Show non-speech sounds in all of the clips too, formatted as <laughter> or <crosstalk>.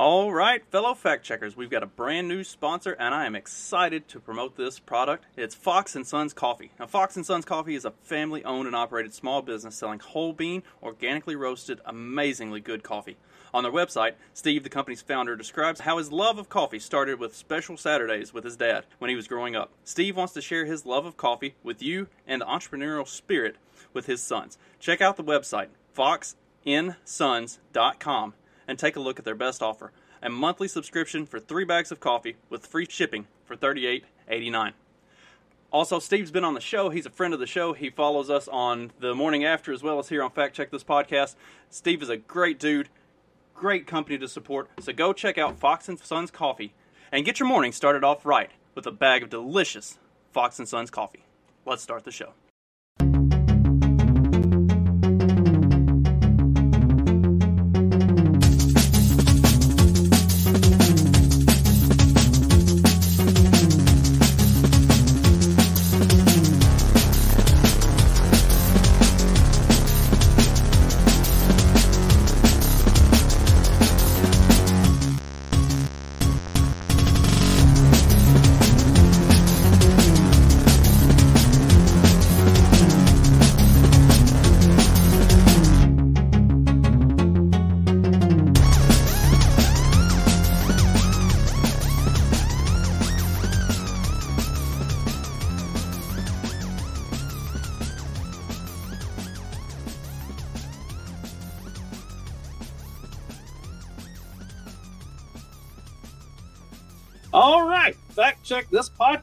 All right, fellow fact checkers, we've got a brand new sponsor, and I am excited to promote this product. It's Fox and Sons Coffee. Now, Fox and Sons Coffee is a family-owned and operated small business selling whole bean, organically roasted, amazingly good coffee. On their website, Steve, the company's founder, describes how his love of coffee started with special Saturdays with his dad when he was growing up. Steve wants to share his love of coffee with you and the entrepreneurial spirit with his sons. Check out the website, foxinsons.com and take a look at their best offer a monthly subscription for three bags of coffee with free shipping for $38.89. Also, Steve's been on the show. He's a friend of the show. He follows us on the morning after as well as here on Fact Check This Podcast. Steve is a great dude, great company to support. So go check out Fox and Sons Coffee and get your morning started off right with a bag of delicious Fox and Sons coffee. Let's start the show.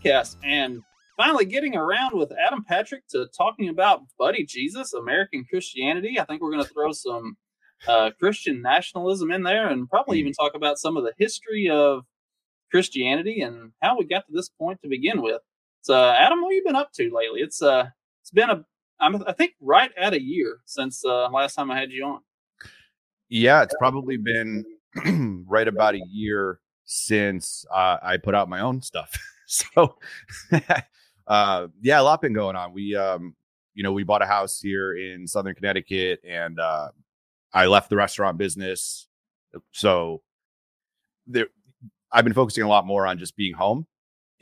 Podcast and finally getting around with Adam Patrick to talking about Buddy Jesus, American Christianity. I think we're going to throw some uh, Christian nationalism in there and probably even talk about some of the history of Christianity and how we got to this point to begin with. So, Adam, what have you been up to lately? It's uh, it's been a, I'm, I think, right at a year since uh, last time I had you on. Yeah, it's probably been <clears throat> right about a year since uh, I put out my own stuff. <laughs> so, <laughs> uh, yeah, a lot been going on. We, um, you know, we bought a house here in Southern Connecticut, and uh, I left the restaurant business. So, there, I've been focusing a lot more on just being home,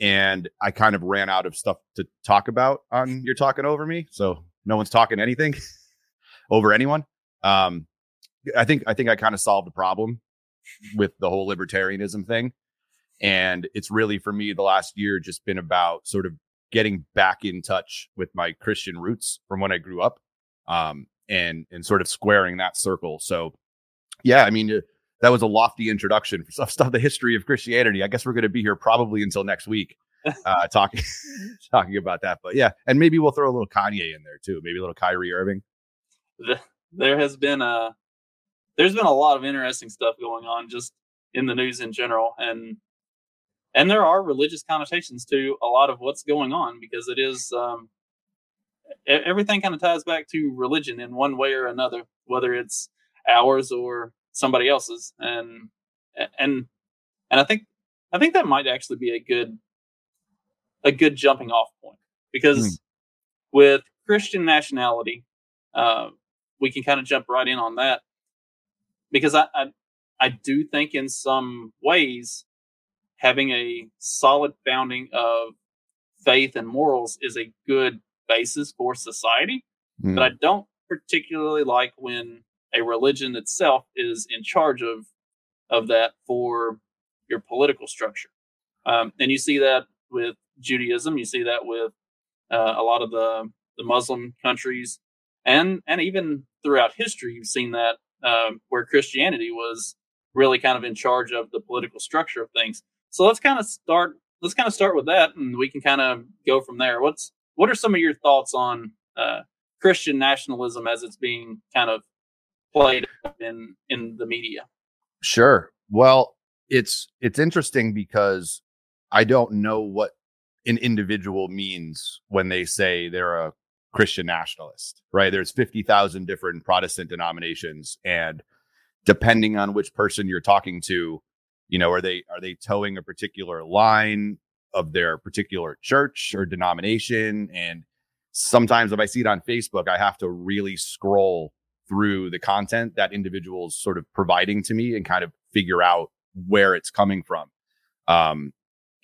and I kind of ran out of stuff to talk about on You're Talking Over Me. So, no one's talking anything <laughs> over anyone. Um, I think I think I kind of solved the problem with the whole libertarianism thing. And it's really for me the last year just been about sort of getting back in touch with my Christian roots from when I grew up, um, and and sort of squaring that circle. So, yeah, I mean, uh, that was a lofty introduction for <laughs> stuff, stuff the history of Christianity. I guess we're going to be here probably until next week, <laughs> uh, talking <laughs> talking about that. But yeah, and maybe we'll throw a little Kanye in there too. Maybe a little Kyrie Irving. There has been a there's been a lot of interesting stuff going on just in the news in general and and there are religious connotations to a lot of what's going on because it is um, everything kind of ties back to religion in one way or another whether it's ours or somebody else's and and and i think i think that might actually be a good a good jumping off point because mm. with christian nationality uh, we can kind of jump right in on that because I, I I do think in some ways having a solid founding of faith and morals is a good basis for society. Mm. But I don't particularly like when a religion itself is in charge of of that for your political structure. Um, and you see that with Judaism. You see that with uh, a lot of the the Muslim countries, and and even throughout history, you've seen that um, where Christianity was really kind of in charge of the political structure of things. So let's kind of start. Let's kind of start with that, and we can kind of go from there. What's what are some of your thoughts on uh, Christian nationalism as it's being kind of played in in the media? Sure. Well, it's it's interesting because I don't know what an individual means when they say they're a Christian nationalist, right? There's 50,000 different Protestant denominations and depending on which person you're talking to, you know, are they are they toeing a particular line of their particular church or denomination and sometimes if I see it on Facebook, I have to really scroll through the content that individuals sort of providing to me and kind of figure out where it's coming from. Um,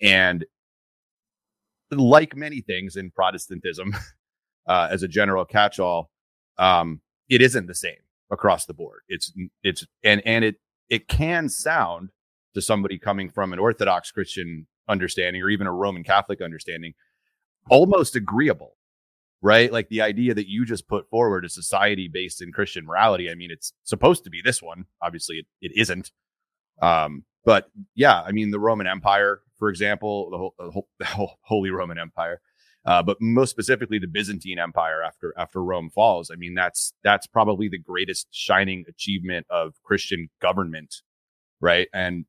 and like many things in Protestantism, <laughs> uh, as a general catch-all, um, it isn't the same across the board. It's it's and and it it can sound to somebody coming from an Orthodox Christian understanding or even a Roman Catholic understanding almost agreeable, right? Like the idea that you just put forward a society based in Christian morality. I mean, it's supposed to be this one. Obviously, it, it isn't. Um, but yeah, I mean, the Roman Empire, for example, the, whole, the, whole, <laughs> the whole Holy Roman Empire, uh, but most specifically the Byzantine Empire after after Rome falls. I mean, that's that's probably the greatest shining achievement of Christian government, right? And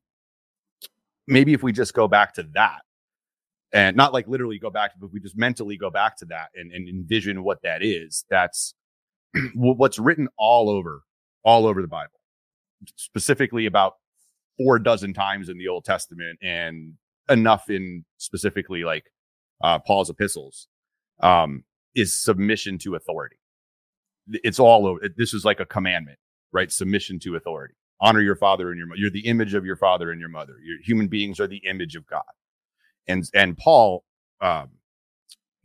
maybe if we just go back to that, and not like literally go back, but we just mentally go back to that and, and envision what that is. That's <clears throat> what's written all over all over the Bible, specifically about four dozen times in the Old Testament and enough in specifically like uh, Paul's epistles, um, is submission to authority. It's all over. This is like a commandment, right? Submission to authority. Honor your father and your mother. You're the image of your father and your mother. Your human beings are the image of God. And and Paul um,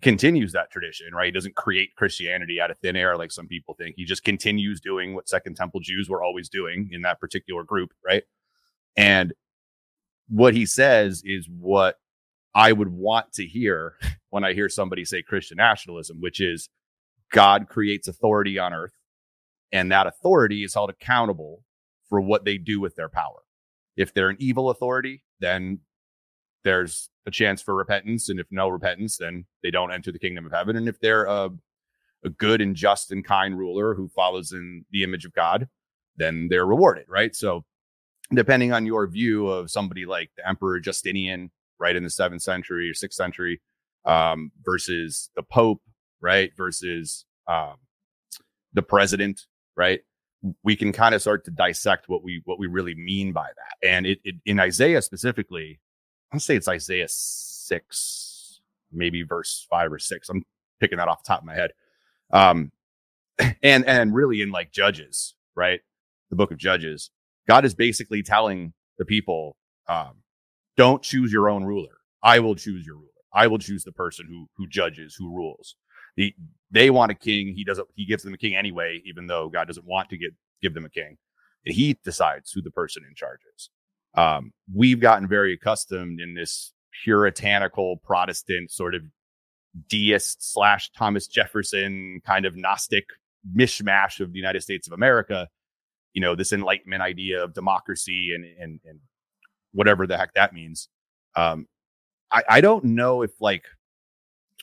continues that tradition, right? He doesn't create Christianity out of thin air like some people think. He just continues doing what Second Temple Jews were always doing in that particular group, right? And what he says is what I would want to hear when I hear somebody say Christian nationalism, which is God creates authority on earth, and that authority is held accountable for what they do with their power. If they're an evil authority, then there's a chance for repentance. And if no repentance, then they don't enter the kingdom of heaven. And if they're a, a good and just and kind ruler who follows in the image of God, then they're rewarded, right? So, depending on your view of somebody like the Emperor Justinian right in the seventh century or sixth century um, versus the Pope, right? Versus um, the president, right? We can kind of start to dissect what we what we really mean by that. And it, it in Isaiah specifically, I'll say it's Isaiah six, maybe verse five or six. I'm picking that off the top of my head. Um, <clears throat> and and really in like Judges, right? The book of Judges, God is basically telling the people, um, don't choose your own ruler. I will choose your ruler. I will choose the person who who judges, who rules. The, they want a king. He doesn't. He gives them a king anyway, even though God doesn't want to get give them a king. He decides who the person in charge is. Um, we've gotten very accustomed in this puritanical Protestant sort of deist slash Thomas Jefferson kind of Gnostic mishmash of the United States of America. You know, this Enlightenment idea of democracy and and and whatever the heck that means. Um, I, I don't know if like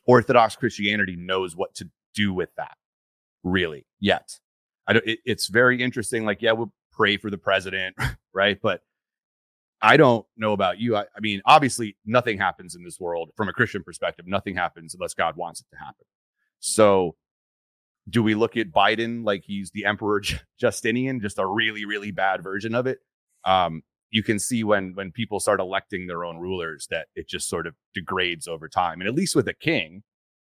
Orthodox Christianity knows what to do with that really yet. I don't, it, it's very interesting. Like, yeah, we'll pray for the president, <laughs> right? But I don't know about you. I, I, mean, obviously, nothing happens in this world from a Christian perspective. Nothing happens unless God wants it to happen. So, do we look at Biden like he's the Emperor <laughs> Justinian, just a really, really bad version of it? Um, you can see when when people start electing their own rulers that it just sort of degrades over time. And at least with a king,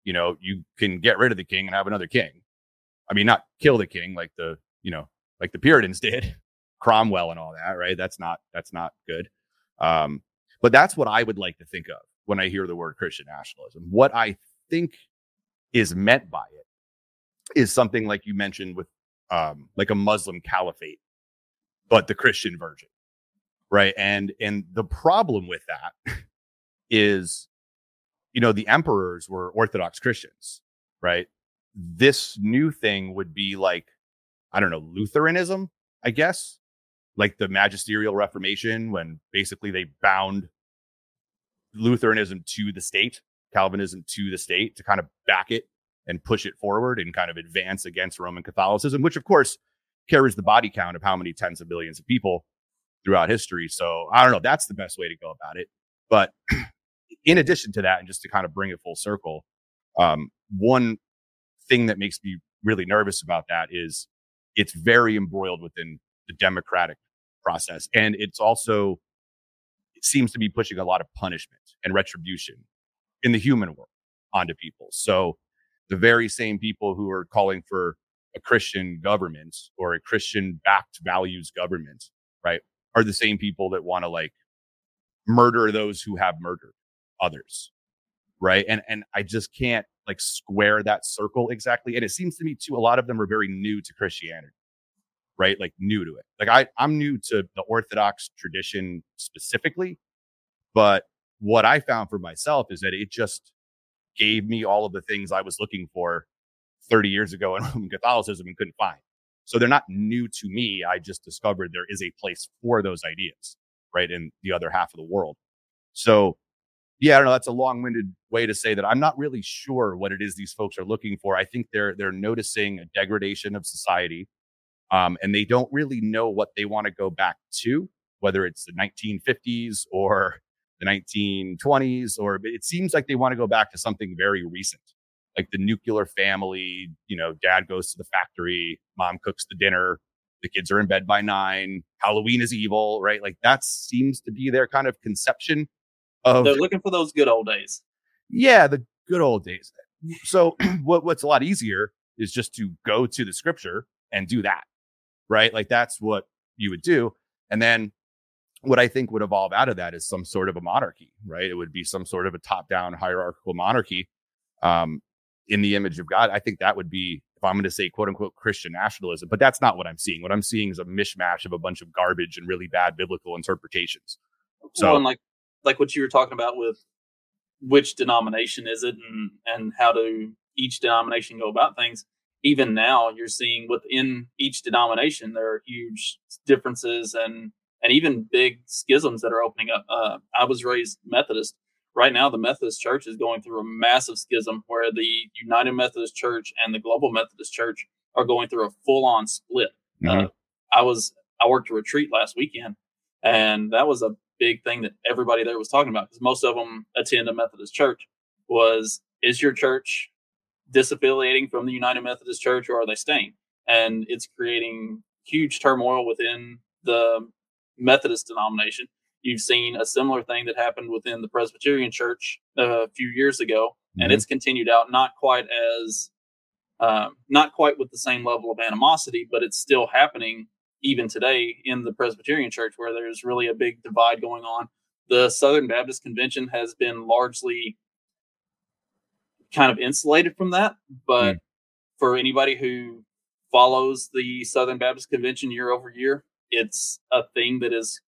you know, you can get rid of the king and have another king. I mean, not kill the king like the you know like the Puritans <laughs> did, Cromwell and all that, right? That's not that's not good. Um, but that's what I would like to think of when I hear the word Christian nationalism. What I think is meant by it is something like you mentioned with um, like a Muslim caliphate, but the Christian version right? And and the problem with that is you know the emperors were orthodox christians right? This new thing would be like i don't know lutheranism i guess? Like the magisterial reformation when basically they bound lutheranism to the state calvinism to the state to kind of back it and push it forward and kind of advance against roman catholicism which of course carries the body count of how many tens of billions of people throughout history. So I don't know. That's the best way to go about it. But <clears throat> in addition to that, and just to kind of bring it full circle, um, one thing that makes me really nervous about that is it's very embroiled within the democratic process. And it's also, it seems to be pushing a lot of punishment and retribution in the human world onto people. So the very same people who are calling for a Christian government or a Christian backed values government, right? Are the same people that want to like murder those who have murdered others. Right. And and I just can't like square that circle exactly. And it seems to me too, a lot of them are very new to Christianity. Right. Like new to it. Like I, I'm new to the Orthodox tradition specifically, but what I found for myself is that it just gave me all of the things I was looking for 30 years ago in <laughs> Roman Catholicism and couldn't find. So they're not new to me. I just discovered there is a place for those ideas, right, in the other half of the world. So, yeah, I don't know. That's a long-winded way to say that I'm not really sure what it is these folks are looking for. I think they're they're noticing a degradation of society, um, and they don't really know what they want to go back to, whether it's the 1950s or the 1920s, or it seems like they want to go back to something very recent like the nuclear family, you know, dad goes to the factory, mom cooks the dinner, the kids are in bed by nine, Halloween is evil, right? Like that seems to be their kind of conception of They're looking for those good old days. Yeah, the good old days. So <clears throat> what what's a lot easier is just to go to the scripture and do that. Right? Like that's what you would do. And then what I think would evolve out of that is some sort of a monarchy, right? It would be some sort of a top-down hierarchical monarchy. Um, in the image of God, I think that would be, if I'm going to say quote unquote Christian nationalism, but that's not what I'm seeing. What I'm seeing is a mishmash of a bunch of garbage and really bad biblical interpretations. So, well, like, like what you were talking about with which denomination is it and, and how do each denomination go about things. Even now, you're seeing within each denomination, there are huge differences and, and even big schisms that are opening up. Uh, I was raised Methodist right now the Methodist Church is going through a massive schism where the United Methodist Church and the Global Methodist Church are going through a full on split. Mm-hmm. Uh, I was I worked a retreat last weekend, and that was a big thing that everybody there was talking about because most of them attend a Methodist church. Was is your church disaffiliating from the United Methodist Church or are they staying? And it's creating huge turmoil within the Methodist denomination You've seen a similar thing that happened within the Presbyterian Church uh, a few years ago, mm-hmm. and it's continued out not quite as um, not quite with the same level of animosity, but it's still happening even today in the Presbyterian Church, where there's really a big divide going on. The Southern Baptist Convention has been largely kind of insulated from that, but mm. for anybody who follows the Southern Baptist Convention year over year, it's a thing that is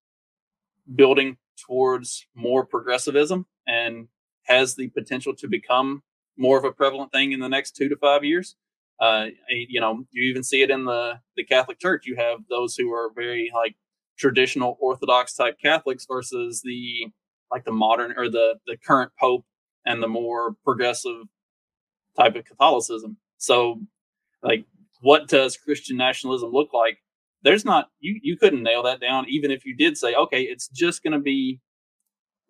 building towards more progressivism and has the potential to become more of a prevalent thing in the next two to five years. Uh, you know, you even see it in the the Catholic Church. You have those who are very like traditional Orthodox type Catholics versus the like the modern or the the current Pope and the more progressive type of Catholicism. So, like, what does Christian nationalism look like there's not you you couldn't nail that down even if you did say okay it's just going to be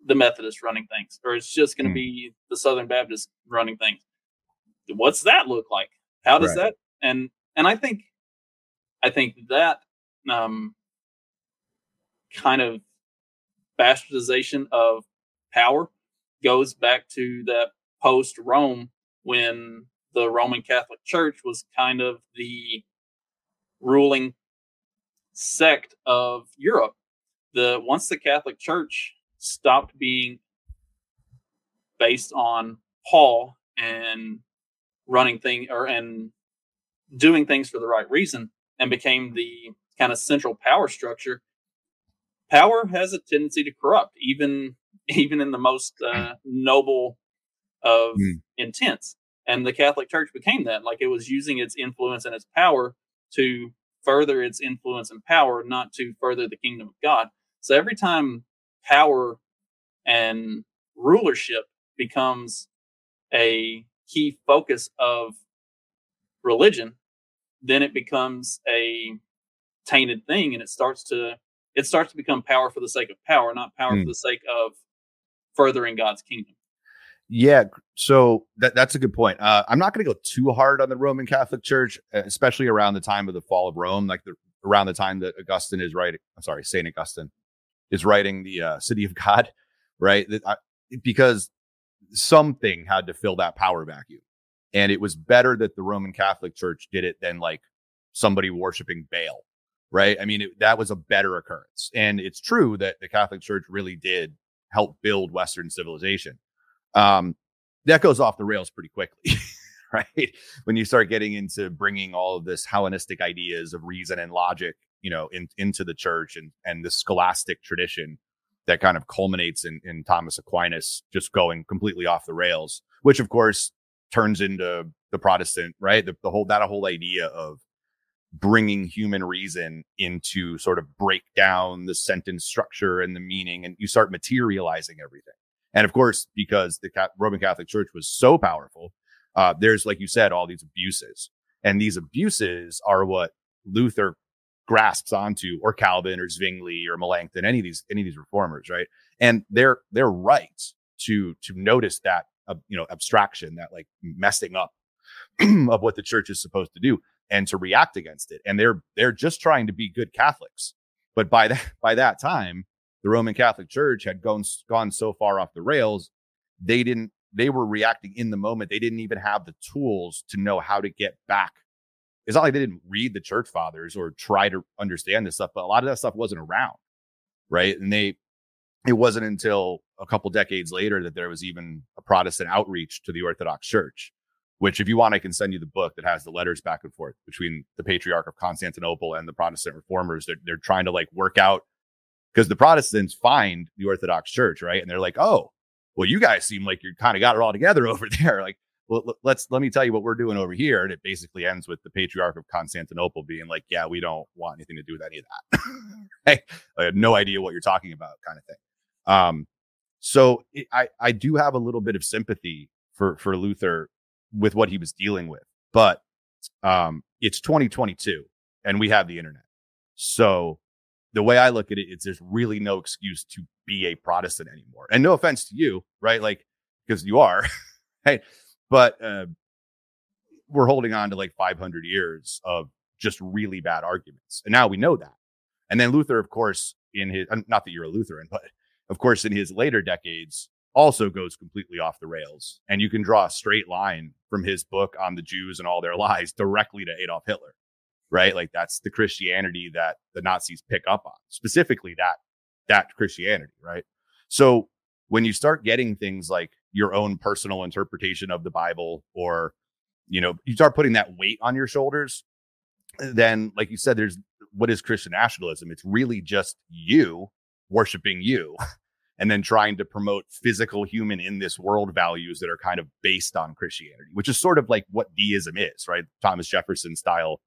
the methodist running things or it's just going to mm. be the southern baptist running things what's that look like how does right. that and and i think i think that um kind of bastardization of power goes back to that post rome when the roman catholic church was kind of the ruling sect of Europe. The once the Catholic Church stopped being based on Paul and running thing or and doing things for the right reason and became the kind of central power structure power has a tendency to corrupt even <laughs> even in the most uh, noble of mm. intents and the catholic church became that like it was using its influence and its power to further its influence and power, not to further the kingdom of God. So every time power and rulership becomes a key focus of religion, then it becomes a tainted thing and it starts to it starts to become power for the sake of power, not power mm. for the sake of furthering God's kingdom. Yeah, so that that's a good point. Uh, I'm not going to go too hard on the Roman Catholic Church, especially around the time of the fall of Rome, like the, around the time that Augustine is writing. I'm sorry, Saint Augustine is writing the uh, City of God, <laughs> right? I, because something had to fill that power vacuum, and it was better that the Roman Catholic Church did it than like somebody worshiping Baal, right? I mean, it, that was a better occurrence. And it's true that the Catholic Church really did help build Western civilization. Um, that goes off the rails pretty quickly, <laughs> right? When you start getting into bringing all of this Hellenistic ideas of reason and logic, you know, in, into the church and, and the scholastic tradition that kind of culminates in, in Thomas Aquinas just going completely off the rails, which of course turns into the Protestant, right? The, the whole, that whole idea of bringing human reason into sort of break down the sentence structure and the meaning, and you start materializing everything. And of course, because the Roman Catholic Church was so powerful, uh, there's, like you said, all these abuses. And these abuses are what Luther grasps onto, or Calvin, or Zwingli, or Melanchthon, any of these, any of these reformers, right? And they're they're right to to notice that, uh, you know, abstraction, that like messing up <clears throat> of what the church is supposed to do and to react against it. And they're they're just trying to be good Catholics. But by that <laughs> by that time, the Roman Catholic Church had gone gone so far off the rails, they didn't they were reacting in the moment. They didn't even have the tools to know how to get back. It's not like they didn't read the church fathers or try to understand this stuff, but a lot of that stuff wasn't around. Right. And they it wasn't until a couple decades later that there was even a Protestant outreach to the Orthodox Church which if you want, I can send you the book that has the letters back and forth between the Patriarch of Constantinople and the Protestant reformers. They're, they're trying to like work out because the Protestants find the Orthodox Church, right? And they're like, oh, well, you guys seem like you're kind of got it all together <laughs> over there. Like, well, let's let me tell you what we're doing over here. And it basically ends with the Patriarch of Constantinople being like, yeah, we don't want anything to do with any of that. <laughs> hey, I had no idea what you're talking about, kind of thing. Um, so it, I I do have a little bit of sympathy for for Luther with what he was dealing with. But um, it's 2022 and we have the internet. So the way I look at it is there's really no excuse to be a Protestant anymore. And no offense to you, right? Like, because you are, <laughs> hey, but uh, we're holding on to like 500 years of just really bad arguments. And now we know that. And then Luther, of course, in his, not that you're a Lutheran, but of course, in his later decades, also goes completely off the rails. And you can draw a straight line from his book on the Jews and all their lies directly to Adolf Hitler, right? Like that's the Christianity that the Nazis pick up on, specifically that, that Christianity, right? So when you start getting things like your own personal interpretation of the Bible or, you know, you start putting that weight on your shoulders, then like you said, there's what is Christian nationalism? It's really just you worshiping you <laughs> and then trying to promote physical human in this world values that are kind of based on Christianity, which is sort of like what deism is, right? Thomas Jefferson style,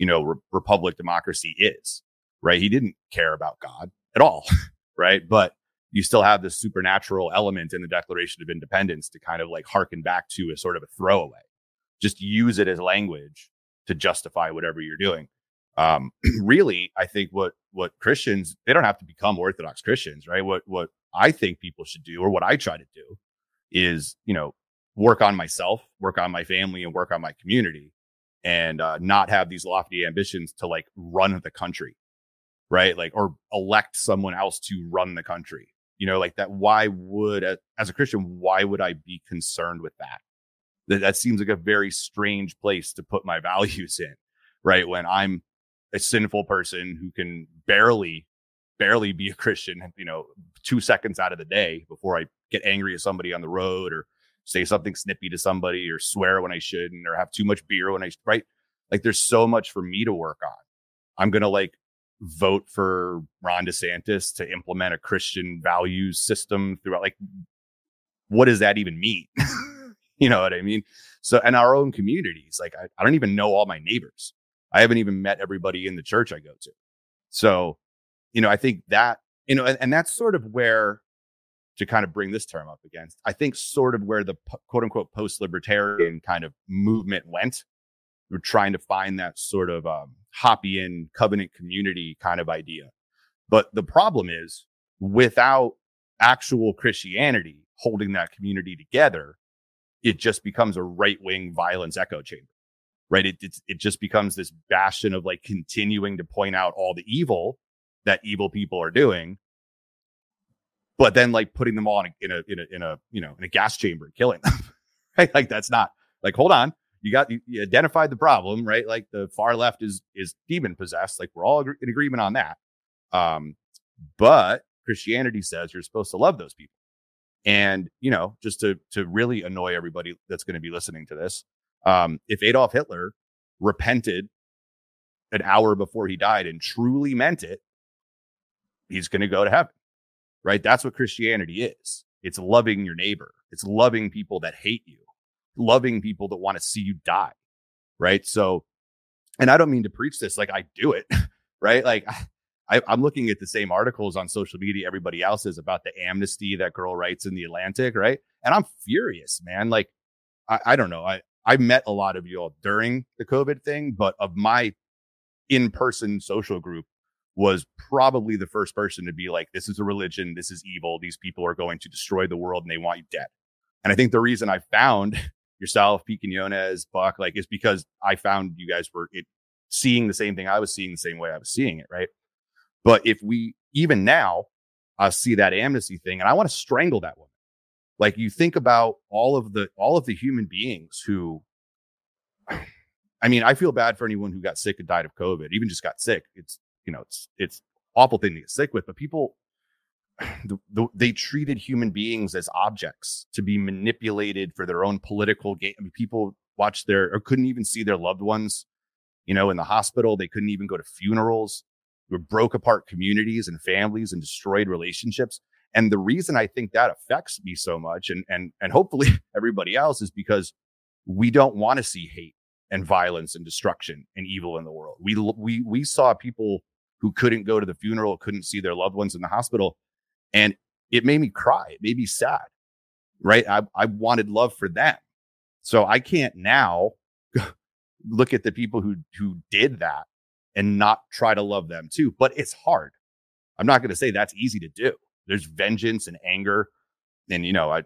you know, re- republic democracy is, right? He didn't care about God at all, <laughs> right? But you still have this supernatural element in the Declaration of Independence to kind of like harken back to a sort of a throwaway. Just use it as language to justify whatever you're doing um, <clears throat> really, I think what what Christians they don't have to become Orthodox Christians, right? What what I think people should do, or what I try to do, is you know work on myself, work on my family, and work on my community, and uh, not have these lofty ambitions to like run the country, right? Like or elect someone else to run the country. You know, like that. Why would as a Christian, why would I be concerned with that? That that seems like a very strange place to put my <laughs> values in, right? When I'm a sinful person who can barely barely be a christian you know two seconds out of the day before i get angry at somebody on the road or say something snippy to somebody or swear when i shouldn't or have too much beer when i right? Like there's so much for me to work on. I'm gonna like vote for ron desantis to implement a christian values system throughout like what does that even mean? <laughs> You know what i mean? So in our own communities like I, I don't even know all my neighbors. I haven't even met everybody in the church I go to. So, you know, I think that, you know, and, and that's sort of where to kind of bring this term up against, I think sort of where the quote unquote post libertarian kind of movement went. We're trying to find that sort of um, Hoppian covenant community kind of idea. But the problem is without actual Christianity holding that community together, it just becomes a right wing violence echo chamber right? It, it, it just becomes this bastion of like continuing to point out all the evil that evil people are doing, but then like putting them all in a, in a, in a, in a you know, in a gas chamber and killing them, <laughs> right? Like that's not like, hold on, you got you, you identified the problem, right? Like the far left is is demon possessed. Like we're all in agreement on that. Um, but Christianity says you're supposed to love those people. And you know, just to to really annoy everybody that's going to be listening to this, um, if Adolf Hitler repented an hour before he died and truly meant it, he's going to go to heaven. Right? That's what Christianity is. It's loving your neighbor. It's loving people that hate you, loving people that want to see you die. Right? So, and I don't mean to preach this like I do it. <laughs> Right? Like <laughs> I, am looking at the same articles on social media everybody else is about the amnesty that girl writes in the Atlantic, right? And I'm furious, man. Like, I, I don't know. I I met a lot of you all during the COVID thing, but of my in-person social group was probably the first person to be like, this is a religion, this is evil, these people are going to destroy the world and they want you dead. And I think the reason I found <laughs> yourself, Pete Quinones, Buck, like is because I found you guys were it, seeing the same thing I was seeing the same way I was seeing it, right? But if we even now uh, see that amnesty thing, and I want to strangle that woman. Like you think about all of the all of the human beings who <sighs> I mean, I feel bad for anyone who got sick and died of COVID, even just got sick. It's you know, it's it's awful thing to get sick with, but people <sighs> the, the, they treated human beings as objects to be manipulated for their own political gain. I mean, people watched their or couldn't even see their loved ones, you know, in the hospital. They couldn't even go to funerals. We broke apart communities and families and destroyed relationships. And the reason I think that affects me so much and and and hopefully <laughs> everybody else is because we don't want to see hate and violence and destruction and evil in the world. We we we saw people who couldn't go to the funeral, couldn't see their loved ones in the hospital, and it made me cry. It made me sad. Right? I I wanted love for them. So I can't now <laughs> look at the people who who did that and not try to love them too. But it's hard. I'm not going to say that's easy to do. There's vengeance and anger. And, you know, I,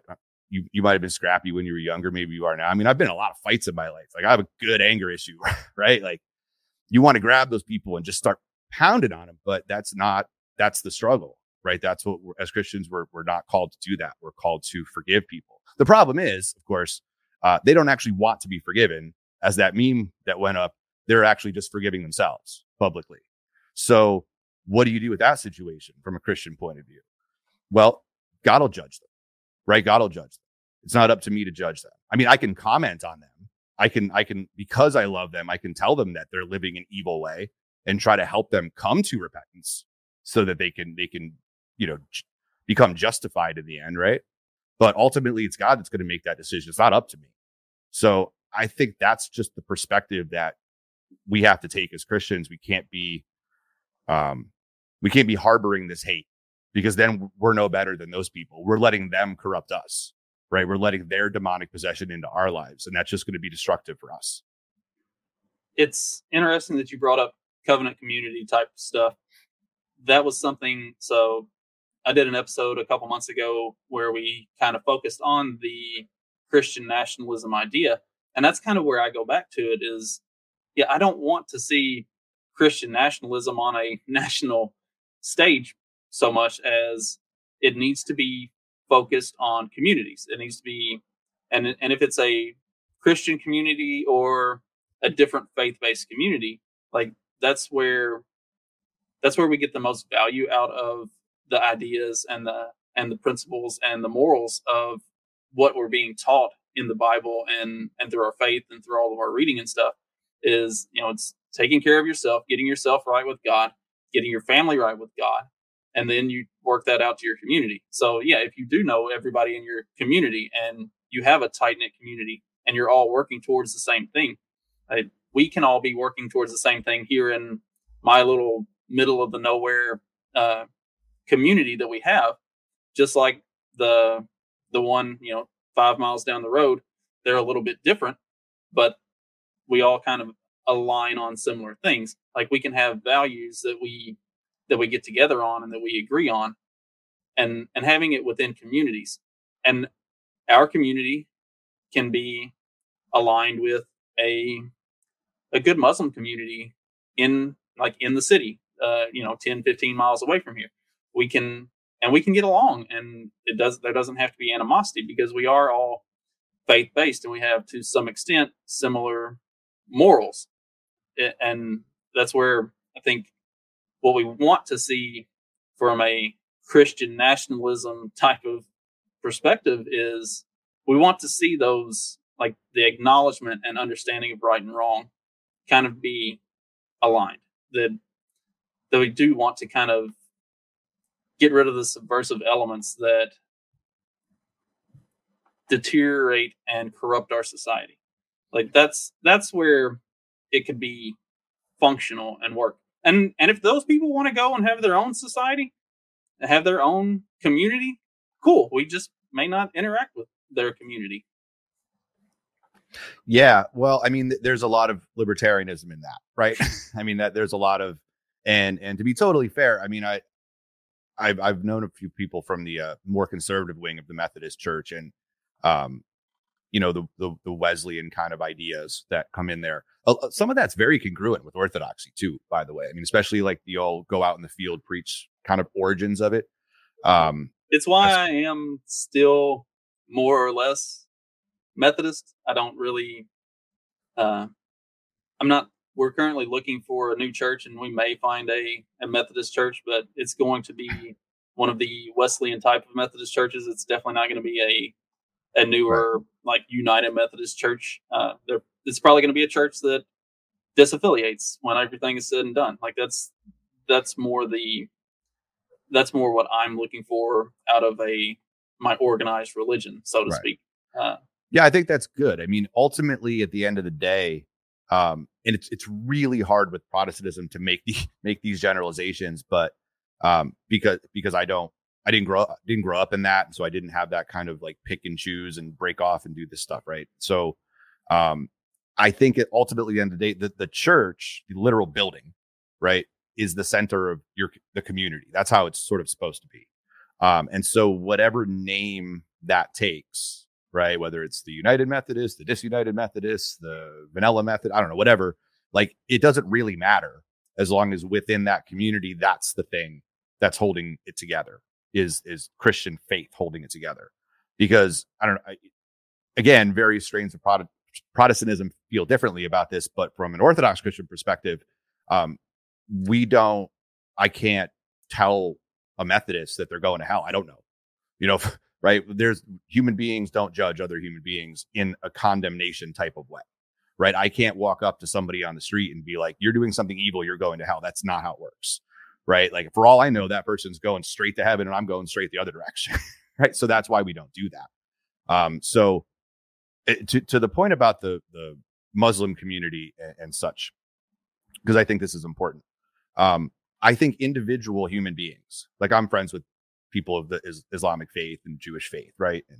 you, you might have been scrappy when you were younger. Maybe you are now. I mean, I've been in a lot of fights in my life. Like I have a good anger issue, <laughs> right? Like you want to grab those people and just start pounding on them, but that's not, that's the struggle, right? That's what as Christians, we're, we're not called to do that. We're called to forgive people. The problem is, of course, uh, they don't actually want to be forgiven as that meme that went up they're actually just forgiving themselves publicly. So what do you do with that situation from a Christian point of view? Well, God will judge them, right? God will judge them. It's not up to me to judge them. I mean, I can comment on them. I can, I can, because I love them, I can tell them that they're living an evil way and try to help them come to repentance so that they can, they can, you know, become justified in the end, right? But ultimately, it's God that's going to make that decision. It's not up to me. So I think that's just the perspective that we have to take as Christians. We can't be, um, we can't be harboring this hate because then we're no better than those people. We're letting them corrupt us, right? We're letting their demonic possession into our lives, and that's just going to be destructive for us. It's interesting that you brought up covenant community type stuff. That was something. So I did an episode a couple months ago where we kind of focused on the Christian nationalism idea. And that's kind of where I go back to it is yeah, I don't want to see Christian nationalism on a <laughs> national stage so much as it needs to be focused on communities. It needs to be, and and if it's a Christian community or a different faith-based community, like that's where that's where we get the most value out of the ideas and the and the principles and the morals of what we're being taught in the Bible and and through our faith and through all of our reading and stuff is you know it's taking care of yourself getting yourself right with god getting your family right with god and then you work that out to your community. So yeah if you do know everybody in your community and you have a tight knit community and you're all working towards the same thing we can all be working towards the same thing here in my little middle of the nowhere uh, community that we have just like the the one you know five miles down the road they're a little bit different but we all kind of align on similar things. Like we can have values that we that we get together on and that we agree on, and and having it within communities. And our community can be aligned with a a good Muslim community in like in the city, uh, you know, 10, 15 miles away from here. We can and we can get along and it does there doesn't have to be animosity because we are all faith based and we have to some extent similar morals. And that's where I think what we want to see from a Christian nationalism type of perspective is we want to see those like the acknowledgement and understanding of right and wrong kind of be aligned. That that we do want to kind of get rid of the subversive elements that deteriorate and corrupt our society. Like that's that's where it could be functional and work. And and if those people want to go and have their own society, have their own community, cool. We just may not interact with their community. Yeah, well, I mean, there's a lot of libertarianism in that, right? <laughs> I mean, that there's a lot of, and and to be totally fair, I mean, I, I've I've known a few people from the uh, more conservative wing of the Methodist Church, and um, you know, the, the, the Wesleyan kind of ideas that come in there. Uh, some of that's very congruent with orthodoxy too, by the way. I mean, especially like the old go out in the field preach kind of origins of it. Um, it's why I am still more or less Methodist. I don't really. Uh, I'm not. We're currently looking for a new church, and we may find a, a Methodist church, but it's going to be one of the Wesleyan type of Methodist churches. It's definitely not going to be a a newer right. like United Methodist Church. Uh, there, it's probably going to be a church that disaffiliates when everything is said and done. Like that's that's more the that's more what I'm looking for out of a my organized religion, so to right. speak. Uh, yeah, I think that's good. I mean, ultimately, at the end of the day, um, and it's it's really hard with Protestantism to make <laughs> the make these generalizations, but um, because because I don't I didn't grow up didn't grow up in that, so I didn't have that kind of like pick and choose and break off and do this stuff, right? So, um, I think it ultimately, at the end of the day, the, the church, the literal building, right, is the center of your the community. That's how it's sort of supposed to be. Um, and so whatever name that takes, right, whether it's the United Methodist, the Disunited Methodist, the Vanilla Method, I don't know, whatever, like it doesn't really matter as long as within that community, that's the thing that's holding it together is is Christian faith holding it together. Because I don't know, I, again, various strains of Protestantism feel differently about this, but from an Orthodox Christian perspective, um, we don't, I can't tell a Methodist that they're going to hell. I don't know. You know, <laughs> right? There's human beings don't judge other human beings in a condemnation type of way. Right. I can't walk up to somebody on the street and be like, you're doing something evil, you're going to hell. That's not how it works. Right. Like for all I know, that person's going straight to heaven and I'm going straight the other direction. <laughs> right. So that's why we don't do that. Um, so eh, to, to the point about the, the Muslim community and, and such, because I think this is important. Um, I think individual human beings, like I'm friends with people of the is, Islamic faith and Jewish faith, right? And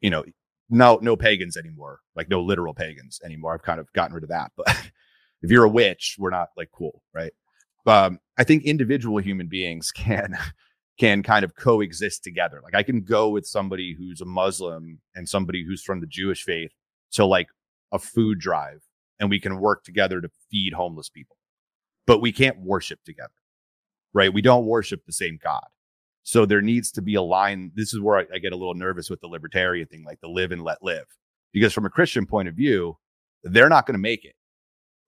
you know, no no pagans anymore, like no literal pagans anymore. I've kind of gotten rid of that. But <laughs> if you're a witch, we're not like cool, right? Um, I think individual human beings <laughs> can can kind of coexist together. Like I can go with somebody who's a Muslim and somebody who's from the Jewish faith to like a food drive and we can work together to feed homeless people but we can't worship together, right? We don't worship the same God. So there needs to be a line. This is where I, I get a little nervous with the libertarian thing, like the live and let live, because from a Christian point of view, they're not going to make it,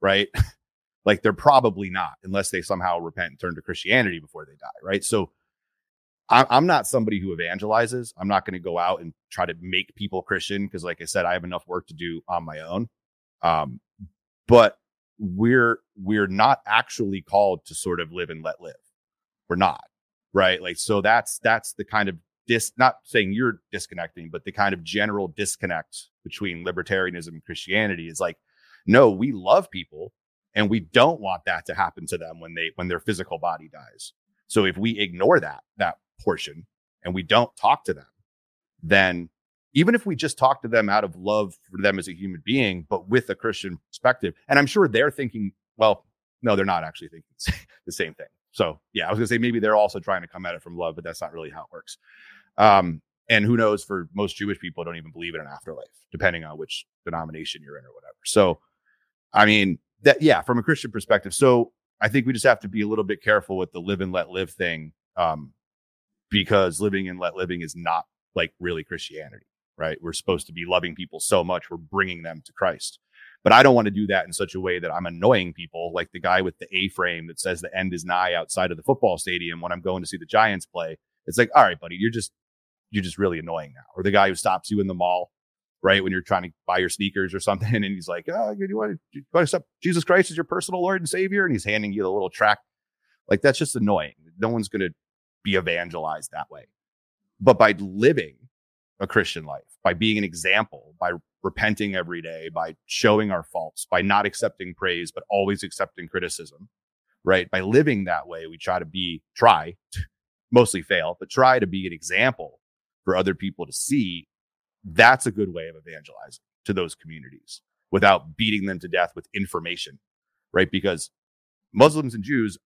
right? <laughs> like they're probably not, unless they somehow repent and turn to Christianity before they die, right? So I'm not somebody who evangelizes. I'm not going to go out and try to make people Christian because, like I said, I have enough work to do on my own. Um, but we're we're not actually called to sort of live and let live. We're not, right? Like so that's that's the kind of dis not saying you're disconnecting, but the kind of general disconnect between libertarianism and Christianity is like, no, we love people and we don't want that to happen to them when they when their physical body dies. So if we ignore that that portion and we don't talk to them, then even if we just talk to them out of love for them as a human being, but with a Christian perspective. And I'm sure they're thinking, well, no, they're not actually thinking <laughs> the same thing. So yeah, I was gonna say maybe they're also trying to come at it from love, but that's not really how it works. Um, and who knows? For most Jewish people, don't even believe in an afterlife, depending on which denomination you're in or whatever. So, I mean, that yeah, from a Christian perspective. So I think we just have to be a little bit careful with the live and let live thing, um, because living and let living is not like really Christianity right? We're supposed to be loving people so much, we're bringing them to Christ. But I don't want to do that in such a way that I'm annoying people, like the guy with the A frame that says the end is nigh outside of the football stadium when I'm going to see the Giants play. It's like, all right, buddy, you're just you're just really annoying now. Or the guy who stops you in the mall, right, when you're trying to buy your sneakers or something, <laughs> and he's like, "Oh, you want to, you want to accept Jesus Christ as your personal Lord and Savior?" And he's handing you the little track. Like that's just annoying. No one's going to be evangelized that way. But by living a Christian life, by being an example, by repenting every day, by showing our faults, by not accepting praise, but always accepting criticism, right? By living that way, we try to be, try, <laughs> mostly fail, but try to be an example for other people to see. That's a good way of evangelizing to those communities without beating them to death with information, right? Because Muslims and Jews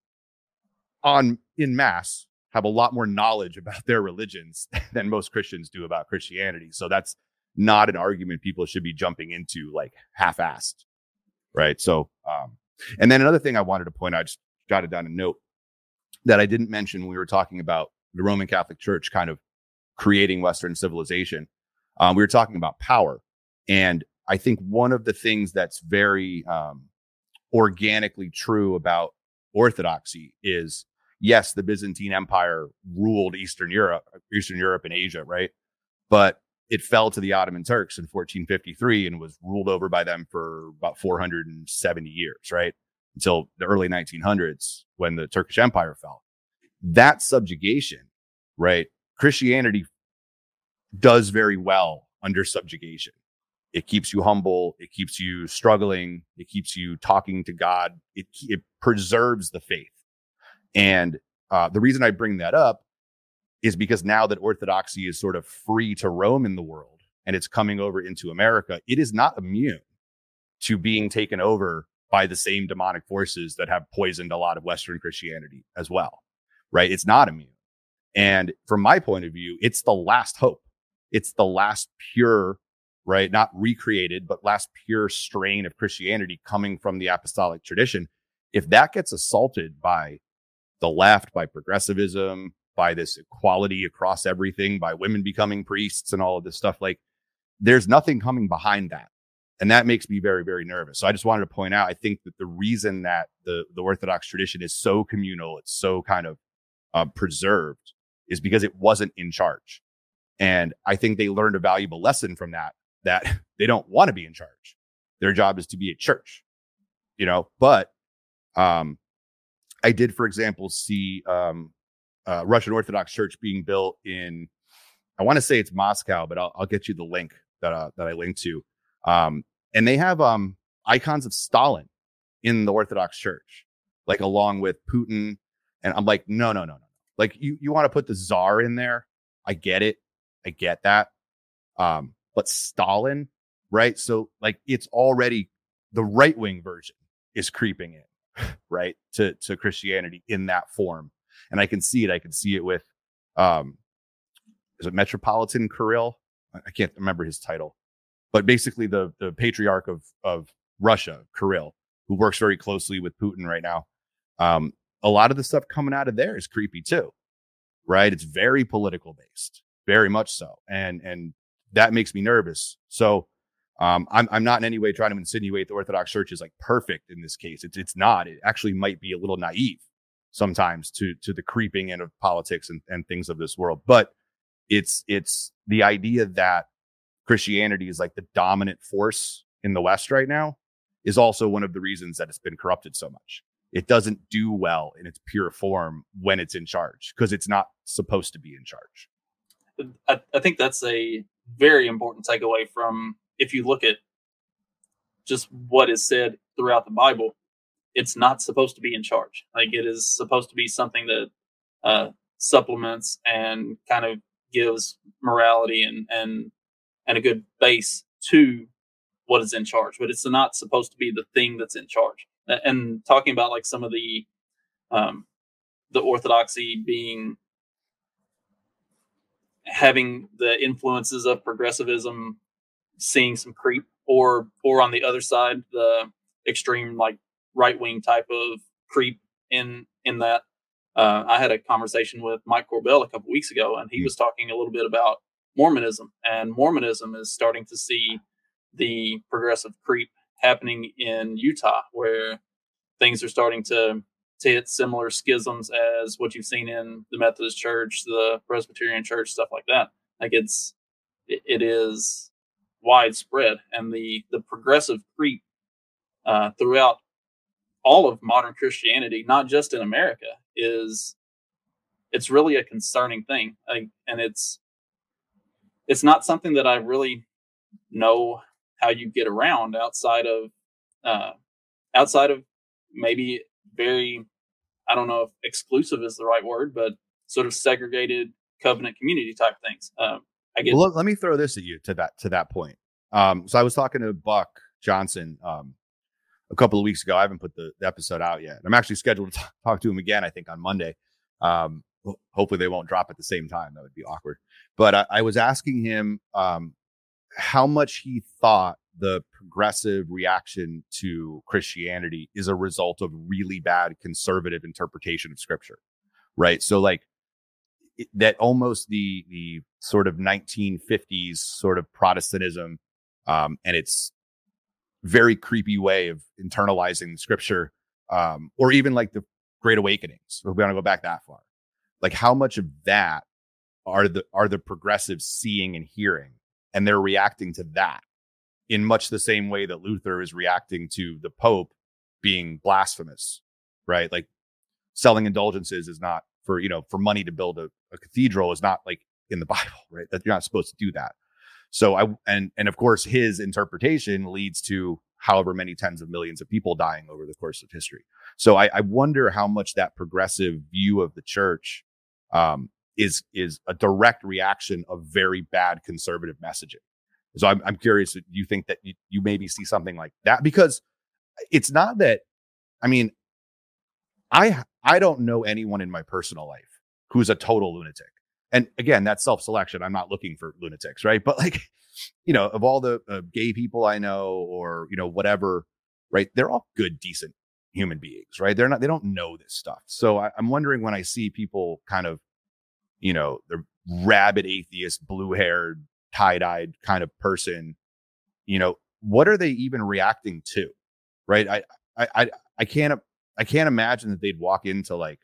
on in mass have a lot more knowledge about their religions <laughs> than most Christians do about Christianity. So that's not an argument people should be jumping into like half-assed, right? So, um, and then another thing I wanted to point out, I just jotted down a note that I didn't mention when we were talking about the Roman Catholic Church kind of creating Western civilization. Um, we were talking about power, and I think one of the things that's very um, organically true about Orthodoxy is yes, the Byzantine Empire ruled Eastern Europe, Eastern Europe and Asia, right? But it fell to the Ottoman Turks in 1453 and was ruled over by them for about 470 years, right? Until the early 1900s when the Turkish Empire fell. That subjugation, right? Christianity does very well under subjugation. It keeps you humble. It keeps you struggling. It keeps you talking to God. It, it preserves the faith and uh, the reason I bring that up is because now that orthodoxy is sort of free to roam in the world and it's coming over into America, it is not immune to being taken over by the same demonic forces that have poisoned a lot of Western Christianity as well. Right? It's not immune. And from my point of view, it's the last hope. It's the last pure, right? Not recreated, but last pure strain of Christianity coming from the apostolic tradition. If that gets assaulted by the left, by progressivism, by this equality across everything, by women becoming priests and all of this stuff. Like there's nothing coming behind that. And that makes me very, very nervous. So I just wanted to point out, I think that the reason that the, the Orthodox tradition is so communal, it's so kind of uh, preserved is because it wasn't in charge. And I think they learned a valuable lesson from that, that <laughs> they don't want to be in charge. Their job is to be a church, you know, but, um, I did, for example, see um, uh, Russian Orthodox Church being built in. I want to say it's Moscow, but I'll, I'll get you the link that uh, that I linked to. Um, and they have um, icons of Stalin in the Orthodox Church, like along with Putin. And I'm like, no, no, no, no. Like you, you want to put the czar in there? I get it. I get that. Um, but Stalin, right? So like it's already the right wing version is creeping in <laughs> right to to christianity in that form and i can see it i can see it with um is it metropolitan kirill i can't remember his title but basically the the patriarch of of russia kirill who works very closely with putin right now um a lot of the stuff coming out of there is creepy too right it's very political based very much so and and that makes me nervous so um, I'm, I'm not in any way trying to insinuate the Orthodox Church is like perfect in this case. It's, it's not. It actually might be a little naive sometimes to, to the creeping in of politics and, and things of this world. But it's, it's the idea that Christianity is like the dominant force in the West right now is also one of the reasons that it's been corrupted so much. It doesn't do well in its pure form when it's in charge because it's not supposed to be in charge. I, I think that's a very important takeaway from if you look at just what is said throughout the Bible, it's not supposed to be in charge. Like it is supposed to be something that uh, supplements and kind of gives morality and and and a good base to what is in charge. But it's not supposed to be the thing that's in charge. And talking about like some of the um, the orthodoxy being having the influences of progressivism seeing some creep, or or on the other side, the extreme like right wing type of creep in in that. Uh, I had a conversation with Mike Corbell a couple weeks ago, and he mm was talking a little bit about Mormonism, and Mormonism is starting to see the progressive creep happening in Utah, where things are starting to to hit similar schisms as what you've seen in the Methodist Church, the Presbyterian Church, stuff like that. Like it's it, it is widespread, and the the progressive creep uh, throughout all of modern Christianity, not just in America, is it's really a concerning thing, like, and it's it's not something that I really know how you get around outside of uh, outside of maybe very I don't know if exclusive is the right word, but sort of segregated covenant community type things. Um, I guess. Well, let me throw this at you to that to that point. Um, so I was talking to Buck Johnson um, a couple of weeks ago. I haven't put the, the episode out yet. I'm actually scheduled to talk to him again. I think on Monday. Um, hopefully they won't drop at the same time. That would be awkward. But I, I was asking him um, how much he thought the progressive reaction to Christianity is a result of really bad conservative interpretation of scripture. Right. So like that almost the the sort of 1950s sort of Protestantism um, and its very creepy way of internalizing scripture, um, or even like the Great Awakenings. If we want to go back that far, like how much of that are the are the progressives seeing and hearing, and they're reacting to that in much the same way that Luther is reacting to the Pope being blasphemous, right? Like selling indulgences is not for, you know, for money to build a, a cathedral is not like in the <laughs> Bible, right? That you're not supposed to do that. So I and and of course his interpretation leads to however many tens of millions of people dying over the course of history. So I, I wonder how much that progressive view of the church um, is is a direct reaction of very bad conservative messaging. So I'm, I'm curious, do you think that you, you maybe see something like that? Because it's not that, I mean, I, I don't know anyone in my personal life who's a total lunatic. And again, that's self selection. I'm not looking for lunatics, right? But like, <laughs> you know, of all the uh, gay people I know or, you know, whatever, right? They're all good, decent human beings, right? They're not, they don't know this stuff. So I, I'm wondering when I see people kind of, you know, they're rabid atheist, blue haired, tie-dyed kind of person you know what are they even reacting to right i i i, I can't i can't imagine that they'd walk into like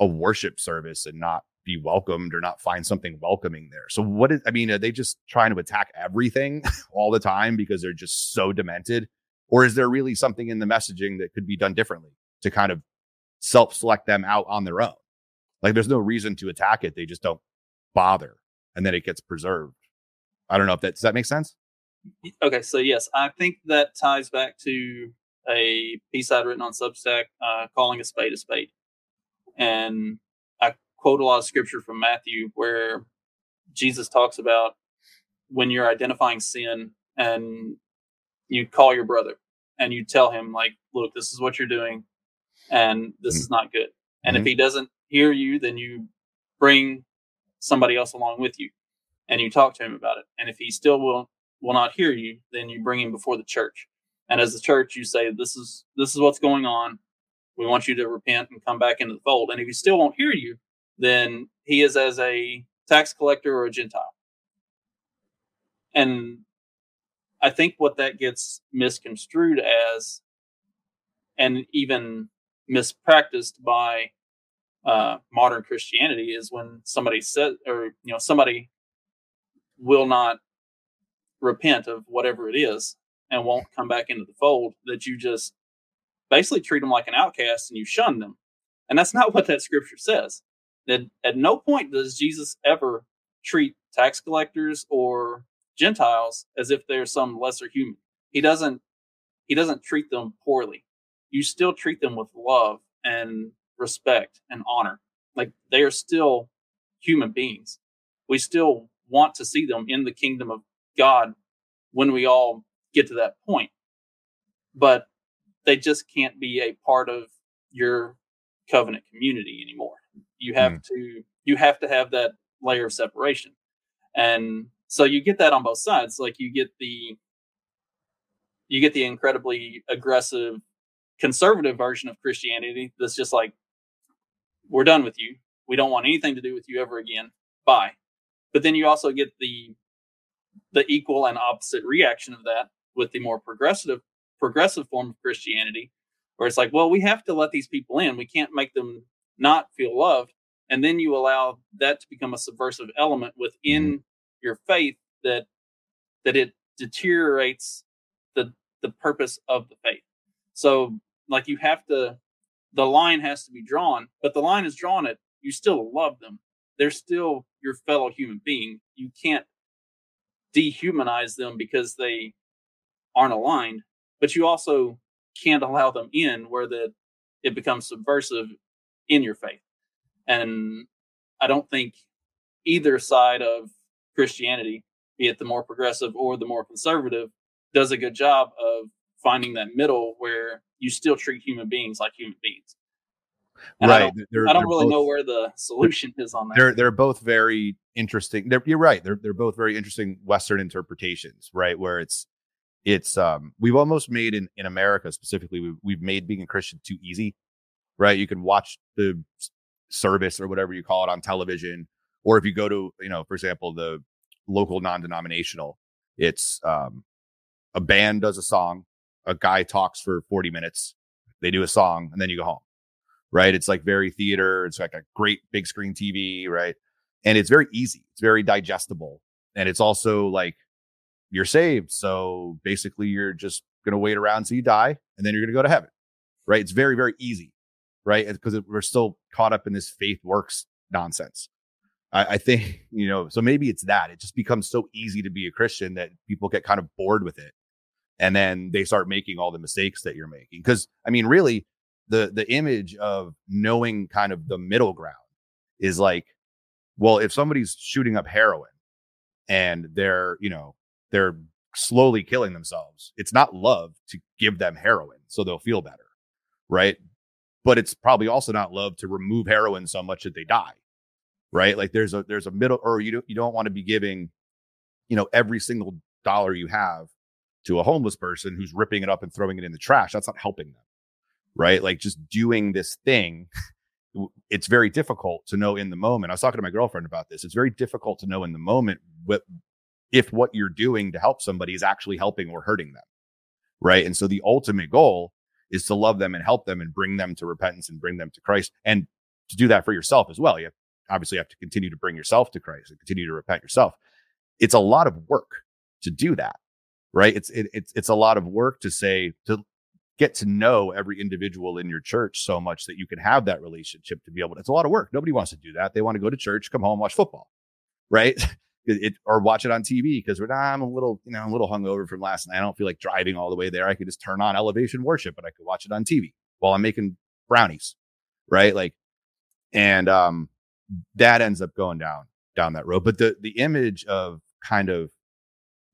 a worship service and not be welcomed or not find something welcoming there. So what is i mean are they just trying to attack everything <laughs> all the time because they're just so demented? Or is there really something in the messaging that could be done differently to kind of self-select them out on their own? Like there's no reason to attack it. They just don't bother and then it gets preserved. I don't know if that does that make sense. Okay, so yes, I think that ties back to a piece I'd written on Substack, uh, calling a spade a spade, and quote a lot of scripture from Matthew where Jesus talks about when you're identifying sin and you call your brother and you tell him like, "Look, this is what you're doing, and this mm-hmm. is not good." And mm-hmm. if he doesn't hear you, then you bring somebody else along with you and you talk to him about it. And if he still will will not hear you, then you bring him before the church. And as the church, you say, "This is this is what's going on. We want you to repent and come back into the fold." And if he still won't hear you, then he is as a tax collector or a Gentile. And I think what that gets misconstrued as, and even mispracticed by uh, modern Christianity, is when somebody says, or you know, somebody will not repent of whatever it is and won't come back into the fold, that you just basically treat them like an outcast and you shun them. And that's not <laughs> what that scripture says. That at no point does Jesus ever treat tax collectors or Gentiles as if they're some lesser human. He doesn't he doesn't treat them poorly. You still treat them with love and respect and honor. Like they are still human beings. We still want to see them in the kingdom of God when we all get to that point. But they just can't be a part of your covenant community anymore. You have mm. to you have to have that layer of separation. And so you get that on both sides. Like you get the you get the incredibly aggressive conservative version of Christianity that's just like we're done with you. We don't want anything to do with you ever again. Bye but then you also get the the equal and opposite reaction of that with the more progressive progressive form of Christianity, where it's like, well, we have to let these people in. We can't make them not feel loved. And then you allow that to become a subversive element within mm-hmm. your faith that that it deteriorates the the purpose of the faith. So like you have to the line has to be drawn, but the line is drawn at you still love them. They're still your fellow human being. You can't dehumanize them because they aren't aligned, but you also can't allow them in where the it becomes subversive in your faith. And I don't think either side of Christianity, be it the more progressive or the more conservative, does a good job of finding that middle where you still treat human beings like human beings. And right. I don't, they're, I don't really both, know where the solution is on that. They're they're both very interesting. They're, you're right. They're they're both very interesting Western interpretations, right? Where it's it's um we've almost made in in America specifically we've, we've made being a Christian too easy, right? You can watch the service or whatever you call it on television, or if you go to you know, for example, the local non-denominational, it's um a band does a song, a guy talks for 40 minutes, they do a song, and then you go home. Right. It's like very theater. It's like a great big screen TV, right? And it's very easy. It's very digestible. And it's also like you're saved. So basically you're just gonna wait around until you die, and then you're gonna go to heaven. Right. It's very, very easy, right? Because we're still caught up in this faith works nonsense. I, I think, <laughs> you know, so maybe it's that. It just becomes so easy to be a Christian that people get kind of bored with it and then they start making all the mistakes that you're making because i mean really the the image of knowing kind of the middle ground is like well if somebody's shooting up heroin and they're you know they're slowly killing themselves it's not love to give them heroin so they'll feel better right but it's probably also not love to remove heroin so much that they die right like there's a there's a middle or you don't you don't want to be giving you know every single dollar you have to a homeless person who's ripping it up and throwing it in the trash. That's not helping them, right? Like just doing this thing. It's very difficult to know in the moment. I was talking to my girlfriend about this. It's very difficult to know in the moment what if what you're doing to help somebody is actually helping or hurting them, right? And so the ultimate goal is to love them and help them and bring them to repentance and bring them to Christ, and to do that for yourself as well. You have, obviously have to continue to bring yourself to Christ and continue to repent yourself. It's a lot of work to do that right? It's it, it's it's a lot of work to say to get to know every individual in your church so much that you can have that relationship to be able to. It's a lot of work. Nobody wants to do that. They want to go to church, come home, watch football, right? <laughs> It, or watch it on TV because nah, I'm a little, you know, a little hungover from last night. I don't feel like driving all the way there. I could just turn on elevation worship, but I could watch it on TV while I'm making brownies, right? Like, and um, that ends up going down down that road. But the the image of kind of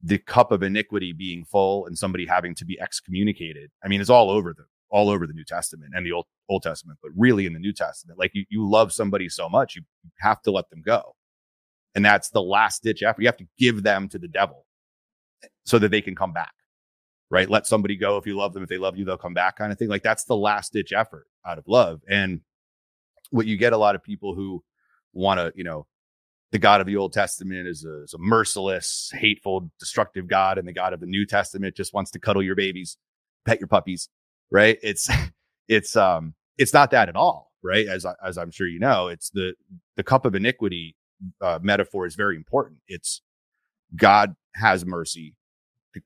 the cup of iniquity being full and somebody having to be excommunicated. I mean, it's all over the all over the New Testament and the Old Old Testament, but really in the New Testament, like you, you love somebody so much, you have to let them go. And that's the last ditch effort. You have to give them to the devil so that they can come back. Right. Let somebody go. If you love them, if they love you, they'll come back kind of thing. Like that's the last ditch effort out of love. And what you get a lot of people who want to, you know, the God of the Old Testament is a, is a, merciless, hateful, destructive God, and the God of the New Testament just wants to cuddle your babies, pet your puppies, right? It's <laughs> it's um it's not that at all, right? As as I'm sure you know, it's the the cup of iniquity uh, metaphor is very important. It's God has mercy.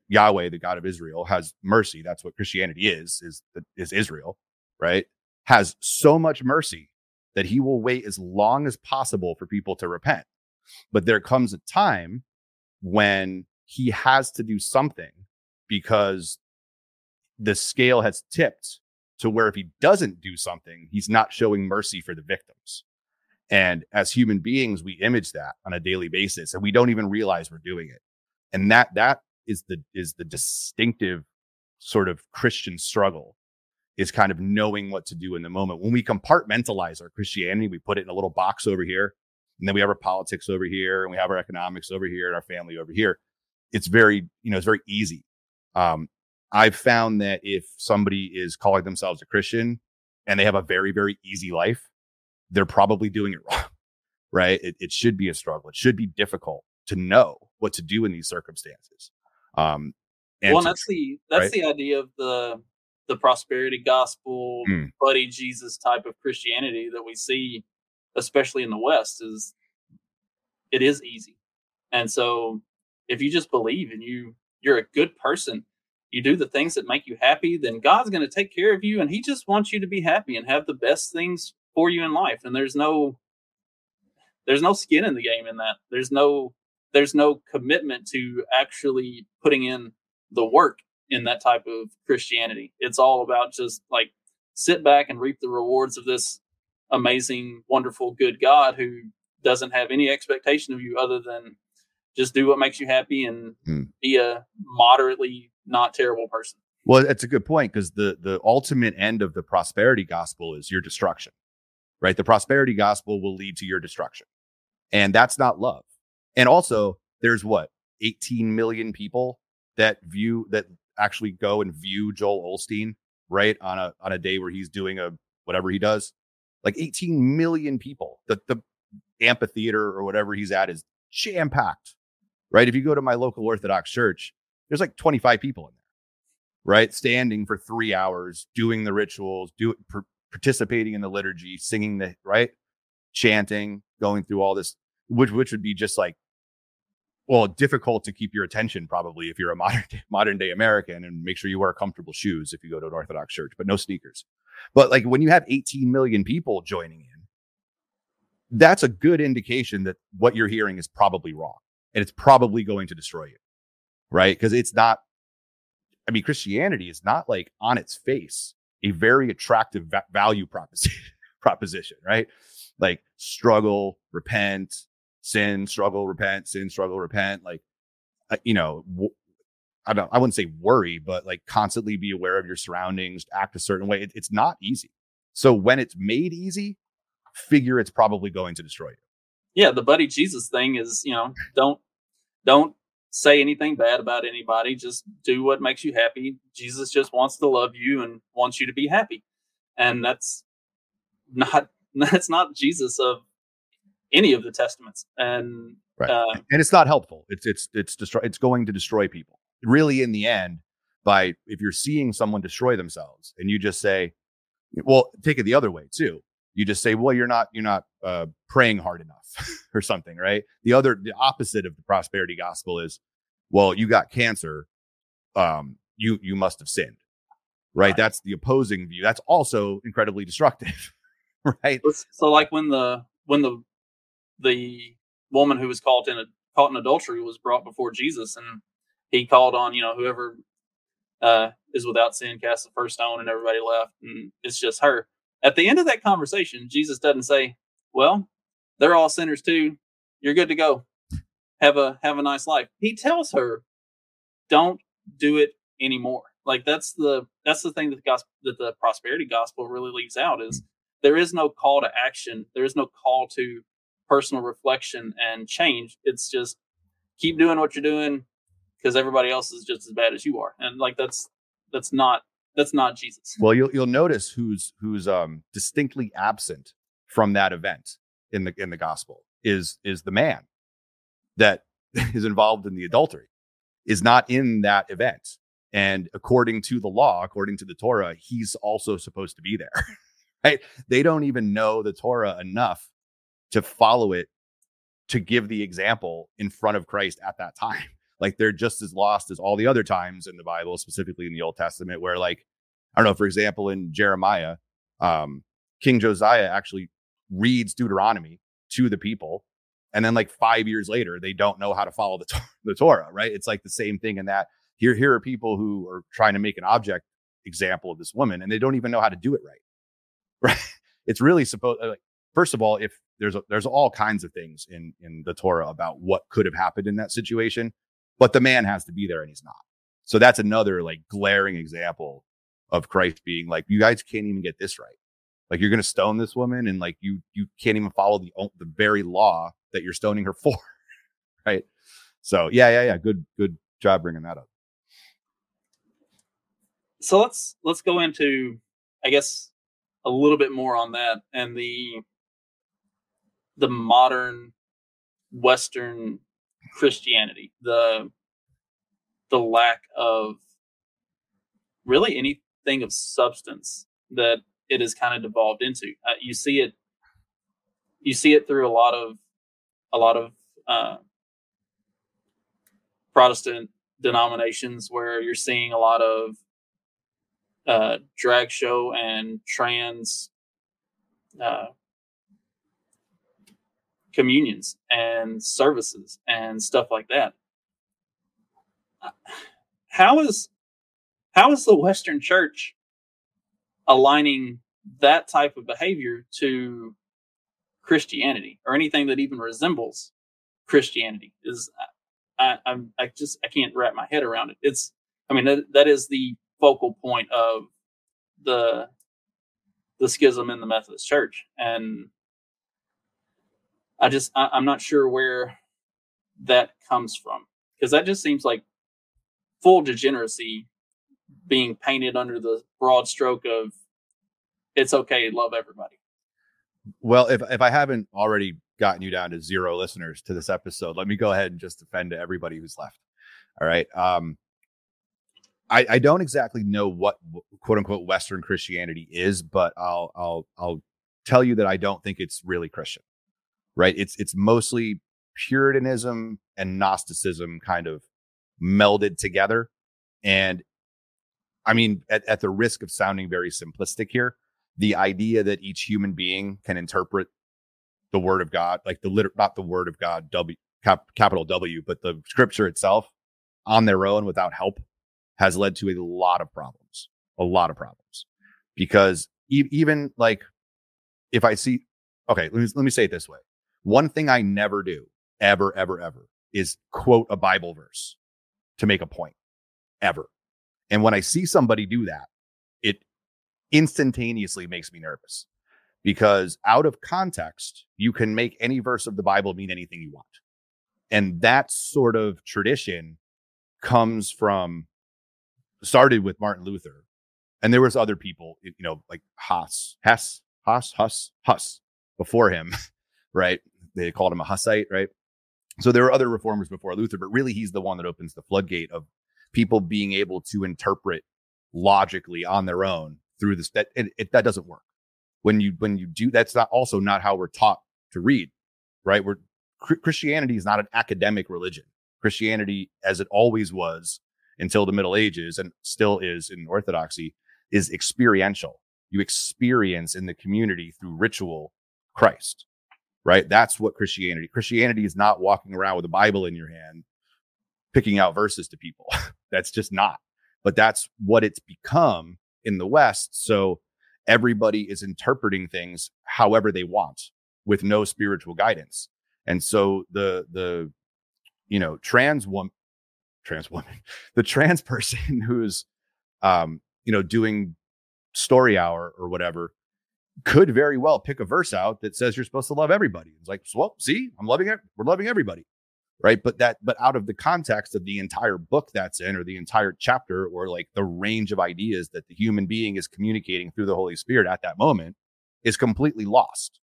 Yahweh, the God of Israel, has mercy. That's what Christianity is is is Israel, right? Has so much mercy that he will wait as long as possible for people to repent. But there comes a time when he has to do something because the scale has tipped to where if he doesn't do something, he's not showing mercy for the victims. And as human beings, we image that on a daily basis and we don't even realize we're doing it. And that that is the is the distinctive sort of Christian struggle is kind of knowing what to do in the moment. When we compartmentalize our Christianity, we put it in a little box over here and then we have our politics over here and we have our economics over here and our family over here it's very you know it's very easy um, i've found that if somebody is calling themselves a christian and they have a very very easy life they're probably doing it <laughs> wrong right? It, it should be a struggle. It should be difficult to know what to do in these circumstances. Um, and well, that's the that's right? the idea of the the prosperity gospel, mm. buddy Jesus type of Christianity that we see, especially in the West, is it is easy. And so if you just believe and you you're a good person, you do the things that make you happy, then God's going to take care of you and he just wants you to be happy and have the best things for you in life. And there's no there's no skin in the game in that. There's no there's no commitment to actually putting in the work in that type of Christianity. It's all about just like sit back and reap the rewards of this amazing, wonderful, good God who doesn't have any expectation of you other than just do what makes you happy and hmm. be a moderately not terrible person. Well, it's a good point because the the ultimate end of the prosperity gospel is your destruction. Right? The prosperity gospel will lead to your destruction. And that's not love. And also, there's what? 18 million people that view that actually go and view Joel Osteen, right? On a on a day where he's doing a whatever he does. Like 18 million people. The the amphitheater or whatever he's at is jam packed, right? If you go to my local Orthodox church, there's like 25 people in there, right? Standing for three hours, doing the rituals, do participating in the liturgy, singing the right, chanting, going through all this, which which would be just like, well, difficult to keep your attention probably if you're a <laughs> modern day, modern day American, and make sure you wear comfortable shoes if you go to an Orthodox church, but no sneakers. But like when you have 18 million people joining in that's a good indication that what you're hearing is probably wrong and it's probably going to destroy you. Right. Because it's not, I mean, Christianity is not like on its face a very attractive va- value proposition, <laughs> proposition, right? Like struggle, repent, sin, struggle, repent, sin, struggle, repent. Like, uh, you know, w- I don't, I wouldn't say worry, but like constantly be aware of your surroundings, act a certain way. It, it's not easy. So when it's made easy, figure it's probably going to destroy you. Yeah, the buddy Jesus thing is, you know, don't don't say anything bad about anybody. Just do what makes you happy. Jesus just wants to love you and wants you to be happy. And that's not <laughs> that's not Jesus of any of the testaments. And right. Uh, and it's not helpful. It's it's it's destroy it's going to destroy people. Really in the end by if you're seeing someone destroy themselves and you just say well take it the other way too you just say, well, you're not, you're not uh, praying hard enough <laughs> or something, right? The other, the opposite of the prosperity gospel is, well, you got cancer. Um, you, you must have sinned, right? right. That's the opposing view. That's also incredibly destructive, <laughs> right? So like when the, when the, the woman who was caught in a, caught in adultery was brought before Jesus and he called on, you know, whoever uh, is without sin cast the first stone and everybody left and it's just her at the end of that conversation, Jesus doesn't say, "Well, they're all sinners too. You're good to go. Have a have a nice life." He tells her, "Don't do it anymore." Like that's the that's the thing that the gospel that the prosperity gospel really leaves out is there is no call to action. There is no call to personal reflection and change. It's just keep doing what you're doing because everybody else is just as bad as you are. And like that's that's not that's not Jesus. Well, you'll you'll notice who's who's um distinctly absent from that event in the in the gospel is is the man that <laughs> is involved in the adultery is not in that event. And according to the law, according to the Torah, he's also supposed to be there. <laughs> right? They don't even know the Torah enough to follow it to give the example in front of Christ at that time like they're just as lost as all the other times in the Bible, specifically in the Old Testament, where like I don't know, for example, in Jeremiah, um, King Josiah actually reads Deuteronomy to the people, and then like five years later, they don't know how to follow the the Torah. Right? It's like the same thing in that here here are people who are trying to make an object example of this woman, and they don't even know how to do it right. <laughs> Right? It's really supposed like first of all, if there's a, there's all kinds of things in in the Torah about what could have happened in that situation but the man has to be there and he's not. So that's another like glaring example of Christ being like, you guys can't even get this right. Like you're going to stone this woman and like you, you can't even follow the, the very law that you're stoning her <laughs> for. right. So yeah, yeah, yeah. Good, good job bringing that up. So let's, let's go into, I guess, a little bit more on that and the, the modern Western Christianity, the the lack of really anything of substance that it has kind of devolved into. Uh, you see it, you see it through a lot of a lot of uh, Protestant denominations where you're seeing a lot of uh, drag show and trans uh, communions and services and stuff like that. Uh, how is how is the Western Church aligning that type of behavior to Christianity or anything that even resembles Christianity? Is I, I'm I just I can't wrap my head around it. It's I mean that that is the focal point of the the schism in the Methodist Church, and I just I, I'm not sure where that comes from because that just seems like full degeneracy being painted under the broad stroke of it's okay love everybody. Well, if if I haven't already gotten you down to zero listeners to this episode, let me go ahead and just defend everybody who's left. All right. Um, I, I don't exactly know what quote unquote Western Christianity is, but I'll I'll I'll tell you that I don't think it's really Christian right? It's it's mostly Puritanism and Gnosticism kind of melded together. And I mean, at, at the risk of sounding very simplistic here, the idea that each human being can interpret the word of God, like the liter- not the word of God, W cap, capital W, but the scripture itself on their own without help has led to a lot of problems, a lot of problems. Because e- even like if I see, okay, let me, let me say it this way. One thing I never do, ever, ever, ever, is quote a Bible verse to make a point, ever. And when I see somebody do that, it instantaneously makes me nervous because out of context, you can make any verse of the Bible mean anything you want. And that sort of tradition comes from started with Martin Luther. And there was other people, you know, like Haas, Hess, Haas, Huss, Huss before him, <laughs> right? They called him a Hussite, right? So there were other reformers before Luther, but really he's the one that opens the floodgate of people being able to interpret logically on their own through this. That it, it, that doesn't work when you when you do. That's not also not how we're taught to read, right? We're Christianity is not an academic religion. Christianity, as it always was until the Middle Ages and still is in Orthodoxy, is experiential. You experience in the community through ritual Christ right? That's what Christianity. Christianity is not walking around with a Bible in your hand, picking out verses to people. <laughs> that's just not. But that's what it's become in the West. So everybody is interpreting things however they want with no spiritual guidance. And so the the you know trans woman trans woman <laughs> the trans person <laughs> who's um you know doing story hour or whatever could very well pick a verse out that says you're supposed to love everybody. It's like, well, see, I'm loving it. We're loving everybody. Right. But that, but out of the context of the entire book that's in, or the entire chapter, or like the range of ideas that the human being is communicating through the Holy Spirit at that moment is completely lost.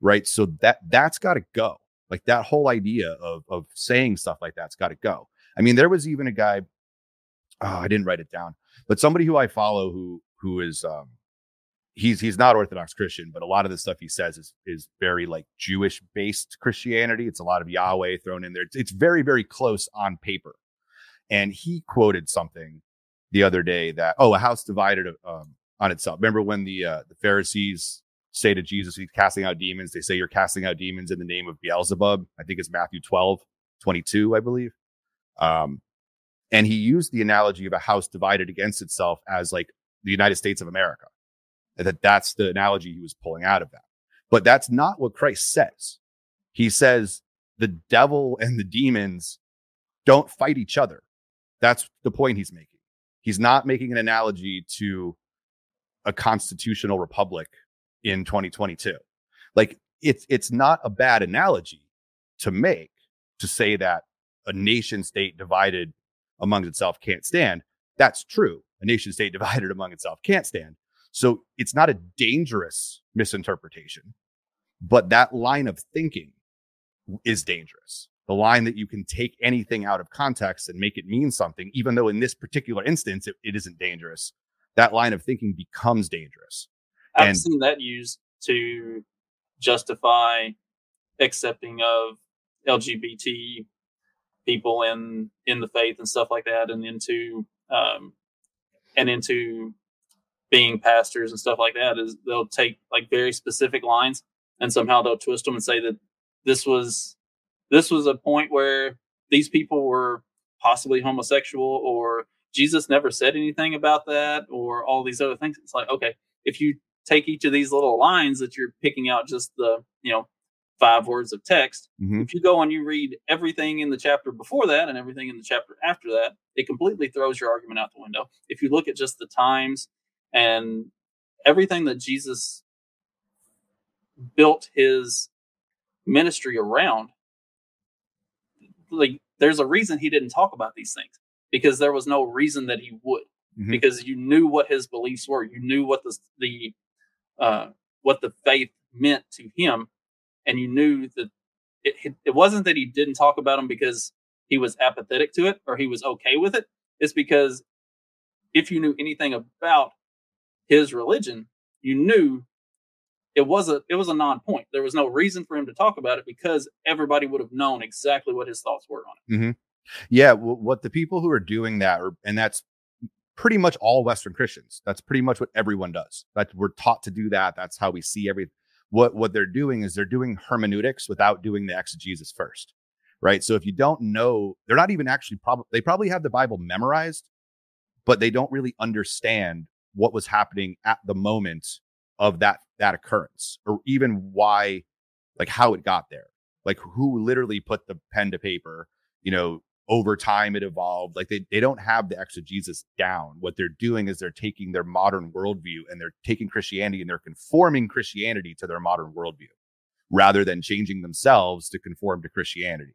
Right. So that, that's got to go. Like that whole idea of, of saying stuff like that's got to go. I mean, there was even a guy, oh, I didn't write it down, but somebody who I follow who, who is, um, he's he's not Orthodox Christian, but a lot of the stuff he says is is very like Jewish based Christianity. It's a lot of Yahweh thrown in there. It's, it's very very close on paper. And he quoted something the other day that oh a house divided um, on itself. Remember when the uh, the Pharisees say to Jesus, he's casting out demons. They say you're casting out demons in the name of Beelzebub. I think it's Matthew 12, 22, I believe. Um, and he used the analogy of a house divided against itself as like the United States of America that that's the analogy he was pulling out of that. But that's not what Christ says. He says the devil and the demons don't fight each other. That's the point he's making. He's not making an analogy to a constitutional republic in 2022. Like it's it's not a bad analogy to make to say that a nation state divided among itself can't stand. That's true. A nation state <laughs> divided among itself can't stand. So it's not a dangerous misinterpretation. But that line of thinking is dangerous. The line that you can take anything out of context and make it mean something, even though in this particular instance it, it isn't dangerous. That line of thinking becomes dangerous. I've And- seen that used to justify accepting of LGBT people in in the faith and stuff like that, and into um, and into being pastors and stuff like that. Is they'll take like very specific lines and somehow they'll twist them and say that this was this was a point where these people were possibly homosexual or Jesus never said anything about that or all these other things. It's like, okay, if you take each of these little lines that you're picking out just the, you know, five words of text, Mhm. if you go and you read everything in the chapter before that and everything in the chapter after that, it completely throws your argument out the window. If you look at just the times and everything that Jesus built his ministry around, like there's a reason he didn't talk about these things because there was no reason that he would Mhm. because you knew what his beliefs were you knew what the the uh what the faith meant to him and you knew that it, it wasn't that he didn't talk about them because he was apathetic to it or he was okay with it it's because if you knew anything about his religion you knew it was a it was a non-point there was no reason for him to talk about it because everybody would have known exactly what his thoughts were on it mm-hmm. Yeah, w- what the people who are doing that, are, and that's pretty much all Western Christians. That's pretty much what everyone does. That we're taught to do that. That's how we see every. What what they're doing is they're doing hermeneutics without doing the exegesis first, right? So if you don't know, they're not even actually probably they probably have the Bible memorized, but they don't really understand what was happening at the moment of that that occurrence, or even why, like how it got there, like who literally put the pen to paper, you know over time it evolved like they, they don't have the exegesis down. What they're doing is they're taking their modern worldview and they're taking christianity and they're conforming christianity to their modern worldview rather than changing themselves to conform to christianity.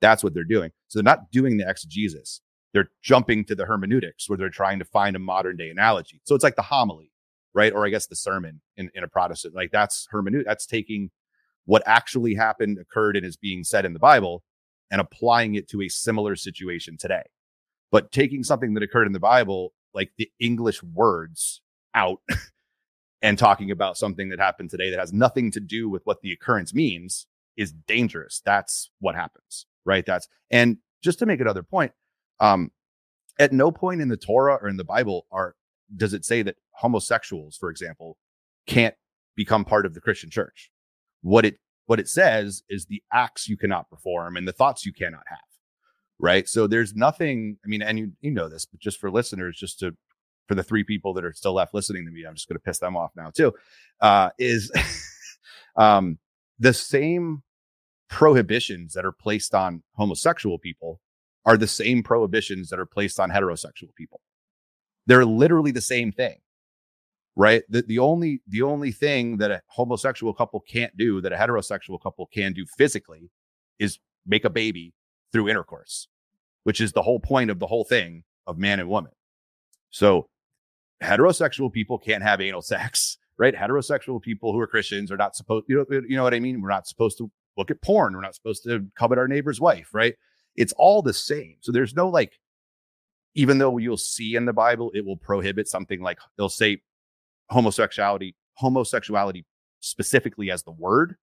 That's what they're doing. So they're not doing the exegesis they're jumping to the hermeneutics where they're trying to find a modern day analogy so it's like the homily right or i guess the sermon in, in a protestant like that's hermeneutic that's taking what actually happened occurred and is being said in the bible and applying it to a similar situation today. But taking something that occurred in the Bible, like the English words out <laughs> and talking about something that happened today that has nothing to do with what the occurrence means is dangerous. That's what happens, right? That's, and just to make another point, um, at no point in the Torah or in the Bible are, does it say that homosexuals, for example, can't become part of the Christian church. What it what it says is the acts you cannot perform and the thoughts you cannot have right so there's nothing i mean and you, you know this but just for listeners just to for the three people that are still left listening to me i'm just going to piss them off now too uh is <laughs> um the same prohibitions that are placed on homosexual people are the same prohibitions that are placed on heterosexual people they're literally the same thing right? The, the only the only thing that a homosexual couple can't do that a heterosexual couple can do physically is make a baby through intercourse, which is the whole point of the whole thing of man and woman. So heterosexual people can't have anal sex, <laughs> right? Heterosexual people who are Christians are not supposed, you know, you know what I mean? We're not supposed to look at porn. We're not supposed to covet our neighbor's wife, right? It's all the same. So there's no like, even though you'll see in the Bible, it will prohibit something like they'll say homosexuality, homosexuality specifically as the word,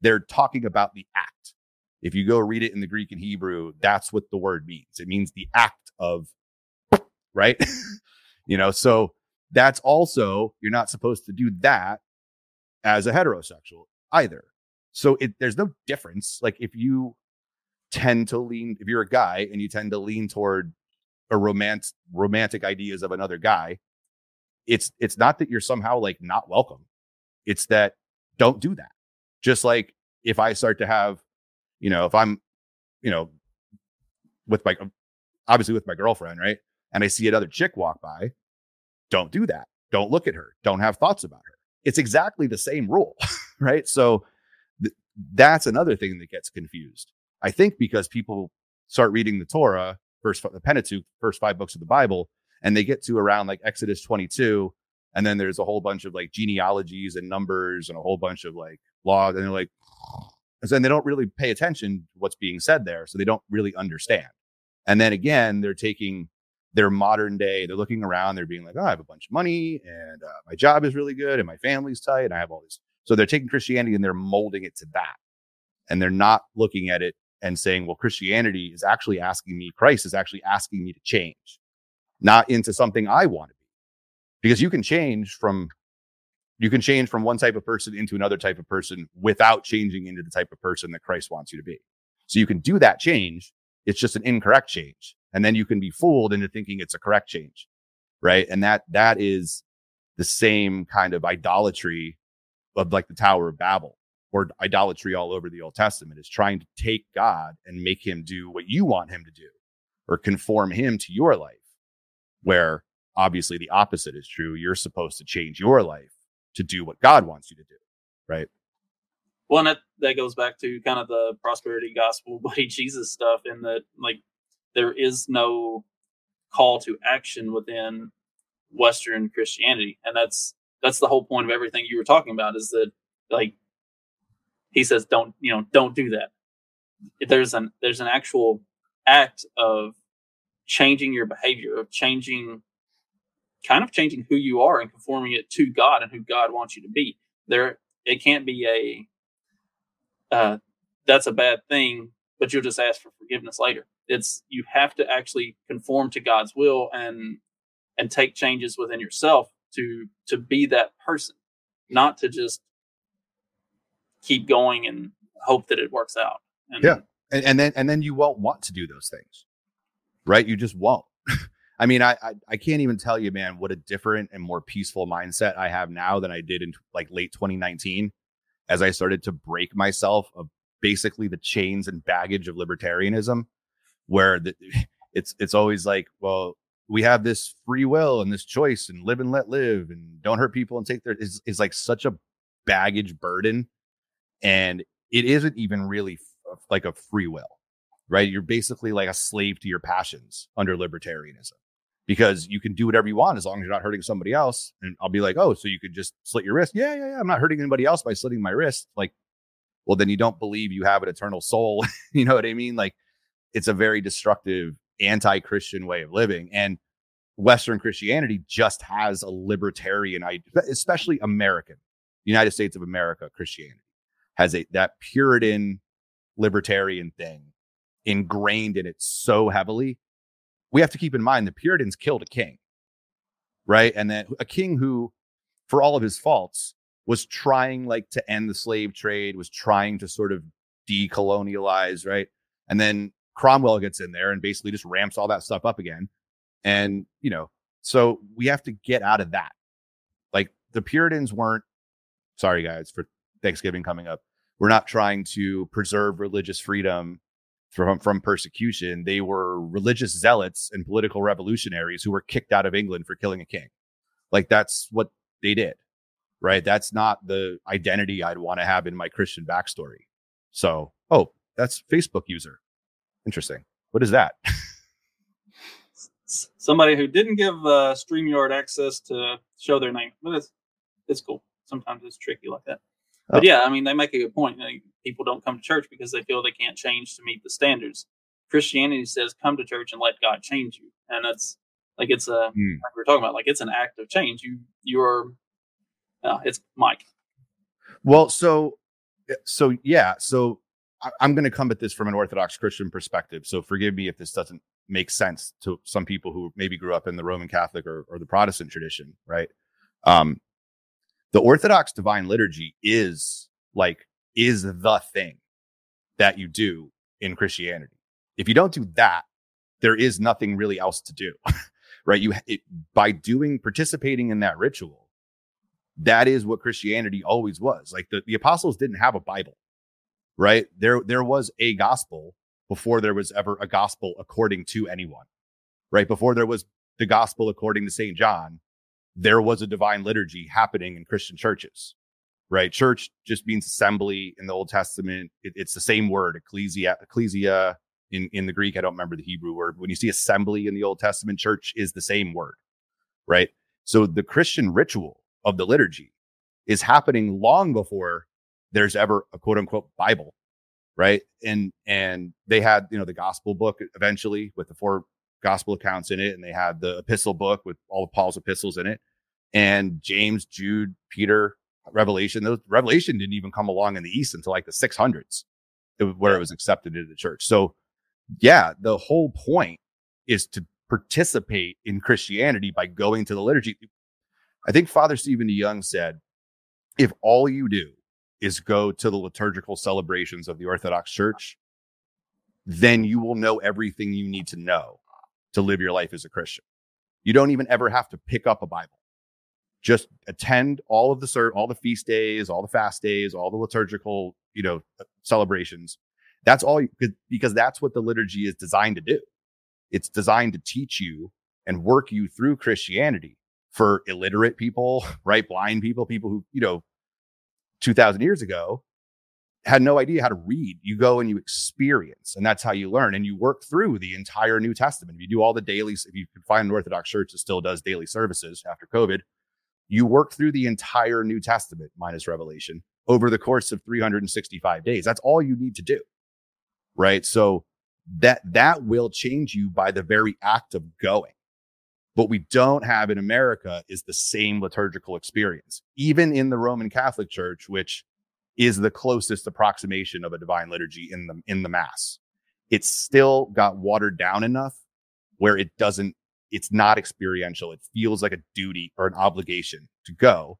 they're talking about the act. If you go read it in the Greek and Hebrew, that's what the word means. It means the act of, right? <laughs> you know, so that's also, you're not supposed to do that as a heterosexual either. So it, there's no difference. Like if you tend to lean, if you're a guy and you tend to lean toward a romance, romantic ideas of another guy, it's it's not that you're somehow like not welcome. It's that don't do that. Just like if i start to have you know if i'm you know with my obviously with my girlfriend right and i see another chick walk by don't do that. Don't look at her. Don't have thoughts about her. It's exactly the same rule <laughs> right? So th- that's another thing that gets confused i think because people start reading the torah first the pentateuch first five books of the bible and they get to around like Exodus 22 and then there's a whole bunch of like genealogies and numbers and a whole bunch of like laws, and they're like, and then they don't really pay attention to what's being said there, so they don't really understand. And then again, they're taking their modern day, they're looking around, they're being like, oh, I have a bunch of money, and uh, my job is really good, and my family's tight, and I have all this. So they're taking Christianity and they're molding it to that, and they're not looking at it and saying, well, Christianity is actually asking me, Christ is actually asking me to change, not into something I want to be. Because you can change from you can change from one type of person into another type of person without changing into the type of person that Christ wants you to be. So you can do that change. It's just an incorrect change. And then you can be fooled into thinking it's a correct change. Right. And that, that is the same kind of idolatry of like the Tower of Babel or idolatry all over the Old Testament is trying to take God and make him do what you want him to do or conform him to your life, where obviously the opposite is true. You're supposed to change your life to do what God wants you to do, right? Well, and that, that goes back to kind of the prosperity gospel, <laughs> buddy Jesus stuff, in that like there is no call to action within Western Christianity, and that's that's the whole point of everything you were talking about. Is that like he says, don't you know, don't do that. There's an there's an actual act of changing your behavior, of changing kind of changing who you are and conforming it to God and who God wants you to be. There, it can't be a uh, that's a bad thing, but you'll just ask for forgiveness later. It's you have to actually conform to God's will and and take changes within yourself to to be that person, not to just keep going and hope that it works out. And, yeah, and, and then and then you won't want to do those things, right? You just won't. <laughs> I mean, I, I, I can't even tell you, man, what a different and more peaceful mindset I have now than I did in like late 2019, as I started to break myself of basically the chains and baggage of libertarianism, where the, <laughs> it's it's always like, well, we have this free will and this choice and live and let live and don't hurt people and take their is is like such a baggage burden, and it isn't even really f- uh, like a free will, right? You're basically like a slave to your passions under libertarianism because you can do whatever you want as long as you're not hurting somebody else. And I'll be like, oh, so you could just slit your wrist? Yeah, yeah, yeah. I'm not hurting anybody else by slitting my wrist. Like, well, then you don't believe you have an eternal soul. <laughs> you know what I mean? Like, it's a very destructive, anti Christian way of living. And Western Christianity just has a libertarian, especially American, United States of America Christianity has a that Puritan libertarian thing ingrained in it so heavily we have to keep in mind the Puritans killed a king, right? And then a king who, for all of his faults, was trying like to end the slave trade, was trying to sort of decolonialize, right? And then Cromwell gets in there and basically just ramps all that stuff up again. And, you know, so we have to get out of that. Like the Puritans weren't, sorry guys for Thanksgiving coming up. We're not trying to preserve religious freedom from from persecution. They were religious zealots and political revolutionaries who were kicked out of England for killing a king. Like that's what they did, right? That's not the identity I'd want to have in my Christian backstory. So, oh, that's Facebook user. Interesting. What is that? Somebody who didn't give uh, StreamYard access to show their name, but it's it's cool. Sometimes it's tricky like that. But oh. yeah, I mean, they make a good point. Like, people don't come to church because they feel they can't change to meet the standards. Christianity says, "Come to church and let God change you," and that's like it's a mm. like we are talking about. Like it's an act of change. You you're, uh, it's Mike. Well, so so yeah, so I, I'm going to come at this from an Orthodox Christian perspective. So forgive me if this doesn't make sense to some people who maybe grew up in the Roman Catholic or, or the Protestant tradition, right? Um, the Orthodox divine liturgy is like, is the thing that you do in Christianity. If you don't do that, there is nothing really else to do, <laughs> right? You, it, by doing, participating in that ritual, that is what Christianity always was. Like the, the apostles didn't have a Bible, right? There, there was a gospel before there was ever a gospel according to anyone, right? Before there was the gospel according to St. John, there was a divine liturgy happening in Christian churches, right? Church just means assembly in the Old Testament. It, it's the same word, ecclesia, ecclesia in, in the Greek. I don't remember the Hebrew word. When you see assembly in the Old Testament, church is the same word, right? So the Christian ritual of the liturgy is happening long before there's ever a quote unquote Bible, right? And and they had you know the gospel book eventually with the four gospel accounts in it, and they had the epistle book with all of Paul's epistles in it, and James, Jude, Peter, Revelation. Those Revelation didn't even come along in the East until like the 600s, where it was accepted into the church. So, yeah, the whole point is to participate in Christianity by going to the liturgy. I think Father Stephen DeYoung said, if all you do is go to the liturgical celebrations of the Orthodox Church, then you will know everything you need to know to live your life as a Christian. You don't even ever have to pick up a Bible. Just attend all of the ser- all the feast days, all the fast days, all the liturgical, you know, uh, celebrations. That's all you, because that's what the liturgy is designed to do. It's designed to teach you and work you through Christianity for illiterate people, <laughs> right? Blind people, people who, you know, 2000 years ago had no idea how to read. You go and you experience, and that's how you learn. And you work through the entire New Testament. If you do all the dailies, if you can find an Orthodox church that still does daily services after COVID, you work through the entire New Testament minus Revelation over the course of 365 days. That's all you need to do. Right. So that that will change you by the very act of going. What we don't have in America is the same liturgical experience. Even in the Roman Catholic Church, which is the closest approximation of a divine liturgy in the in the mass. It's still got watered down enough where it doesn't it's not experiential. It feels like a duty or an obligation to go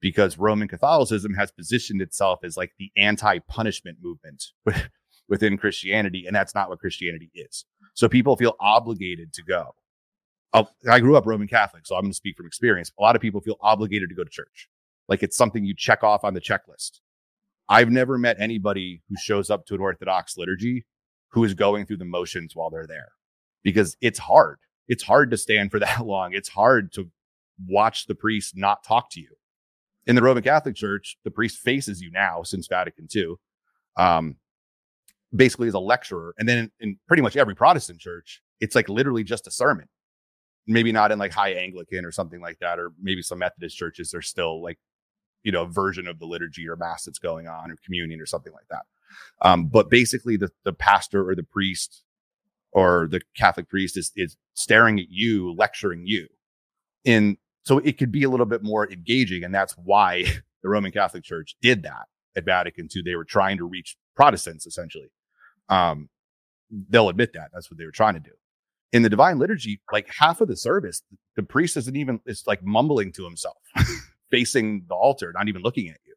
because Roman Catholicism has positioned itself as like the anti-punishment movement <laughs> within Christianity and that's not what Christianity is. So people feel obligated to go. I'll, I grew up Roman Catholic, so I'm going to speak from experience. A lot of people feel obligated to go to church. Like it's something you check off on the checklist. I've never met anybody who shows up to an Orthodox liturgy who is going through the motions while they're there because it's hard. It's hard to stand for <laughs> that long. It's hard to watch the priest not talk to you. In the Roman Catholic Church, the priest faces you now since Vatican II, um, basically as a lecturer. And then in, in pretty much every Protestant church, it's like literally just a sermon. Maybe not in like high Anglican or something like that, or maybe some Methodist churches are still like you know version of the liturgy or mass that's going on or communion or something like that. Um, but basically the, the pastor or the priest or the catholic priest is, is staring at you lecturing you. In so it could be a little bit more engaging and that's why <laughs> the roman catholic church did that at vatican ii. They were trying to reach protestants essentially. Um, they'll admit that. That's what they were trying to do. In the divine liturgy like half of the service the priest isn't even it's like mumbling to himself <laughs> facing the altar, not even looking at you.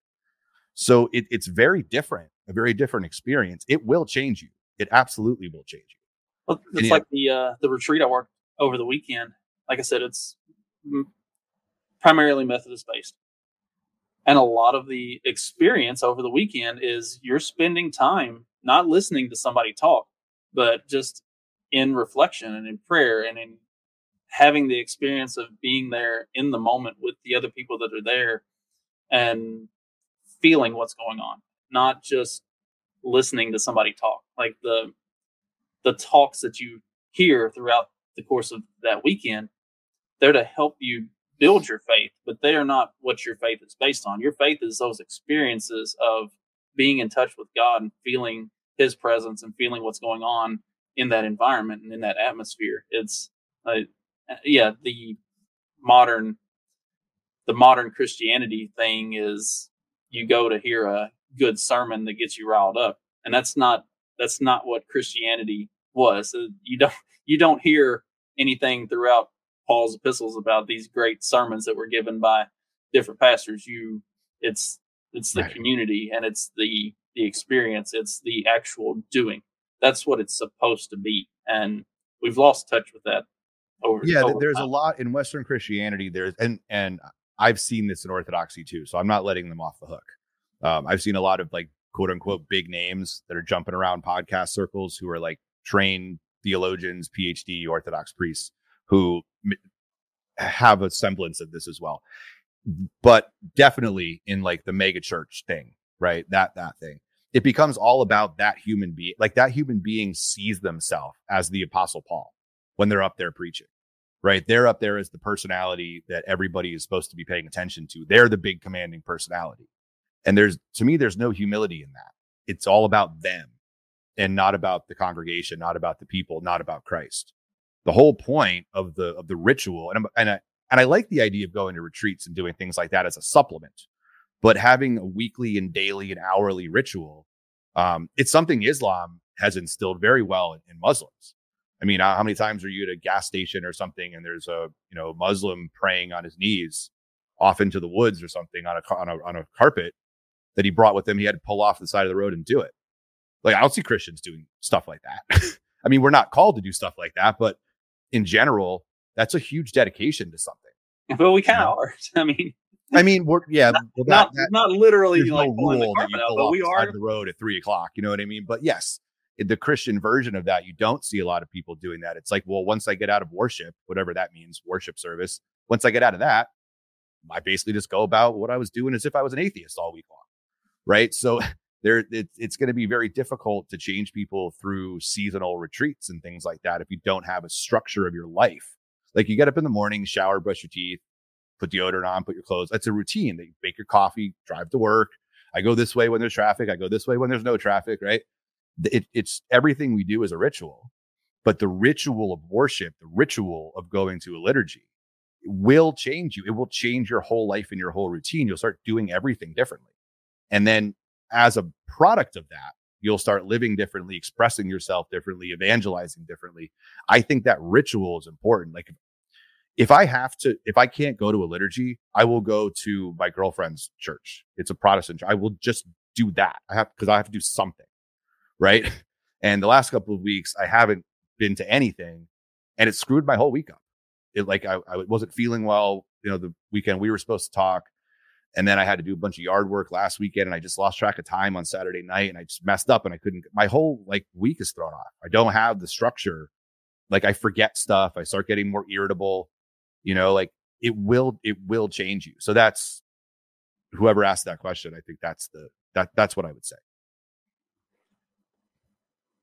So it, it's very different, a very different experience. It will change you. It absolutely will change you. Well, it's and like the uh, the retreat I worked over the weekend. Like I said, it's primarily Methodist based, and a lot of the experience over the weekend is you're spending time not listening to somebody talk, but just in reflection and in prayer and in having the experience of being there in the moment with the other people that are there and feeling what's going on, not just listening to somebody talk. Like the the talks that you hear throughout the course of that weekend, they're to help you build your faith, but they are not what your faith is based on. Your faith is those experiences of being in touch with God and feeling his presence and feeling what's going on in that environment and in that atmosphere. It's uh, yeah, the modern the modern Christianity thing is you go to hear a good sermon that gets you riled up, and that's not that's not what Christianity was. Uh, you don't <laughs> you don't hear anything throughout Paul's epistles about these great sermons that were given by different pastors. You it's it's the right. community and it's the the experience. It's the actual doing. That's what it's supposed to be, and we've lost touch with that over, yeah, over there's time. a lot in Western Christianity. There's and and I've seen this in Orthodoxy too, so I'm not letting them off the hook. Um, I've seen a lot of like quote unquote big names that are jumping around podcast circles who are like trained theologians, PhD Orthodox priests who have a semblance of this as well. But definitely in like the mega church thing, right? That that thing. It becomes all about that human being. Like that human being sees themselves as the apostle Paul when they're up there preaching, right? They're up there as the personality that everybody is supposed to be paying attention to. They're the big commanding personality. And there's to me, there's no humility in that. It's all about them and not about the congregation, not about the people, not about Christ. The whole point of the of the ritual, and I'm, and I and I like the idea of going to retreats and doing things like that as a supplement, but having a weekly and daily and hourly ritual, um, it's something Islam has instilled very well in, in Muslims. I mean, how many times are you at a gas station or something and there's a you know Muslim praying on his knees off into the woods or something on a on a on a carpet that he brought with him? He had to pull off the side of the road and do it. Like I don't see Christians doing stuff like that. <laughs> I mean, we're not called to do stuff like that, but in general, that's a huge dedication to something. <laughs> But we kind of are. <laughs> I mean, I mean, we're yeah, not, well, that, not, that, not, literally like no rule that you pull out, but we are the road at three o'clock. You know what I mean? But yes, the Christian version of that, you don't see a lot of people doing that. It's like, well, once I get out of worship, whatever that means, worship service, once I get out of that, I basically just go about what I was doing as if I was an atheist all week long. Right. So <laughs> there, it, it's going to be very difficult to change people through seasonal retreats and things like that if you don't have a structure of your life. Like you get up in the morning, shower, brush your teeth, put deodorant on, put your clothes. That's a routine that you make your coffee, drive to work. I go this way when there's traffic. I go this way when there's no traffic, right? It, it's everything we do is a ritual, but the ritual of worship, the ritual of going to a liturgy will change you. It will change your whole life and your whole routine. You'll start doing everything differently. And then as a product of that, you'll start living differently, expressing yourself differently, evangelizing differently. I think that ritual is important. Like if I have to, if I can't go to a liturgy, I will go to my girlfriend's church. It's a Protestant. I will just do that. I have because I have to do something right? And the last couple of weeks, I haven't been to anything, and it screwed my whole week up. It like I, I wasn't feeling well. You know, the weekend we were supposed to talk, and then I had to do a bunch of yard work last weekend, and I just lost track of time on Saturday night, and I just messed up, and I couldn't. My whole like week is thrown off. I don't have the structure. Like I forget stuff. I start getting more irritable. You know, like it will it will change you. So that's whoever asked that question. I think that's the that that's what I would say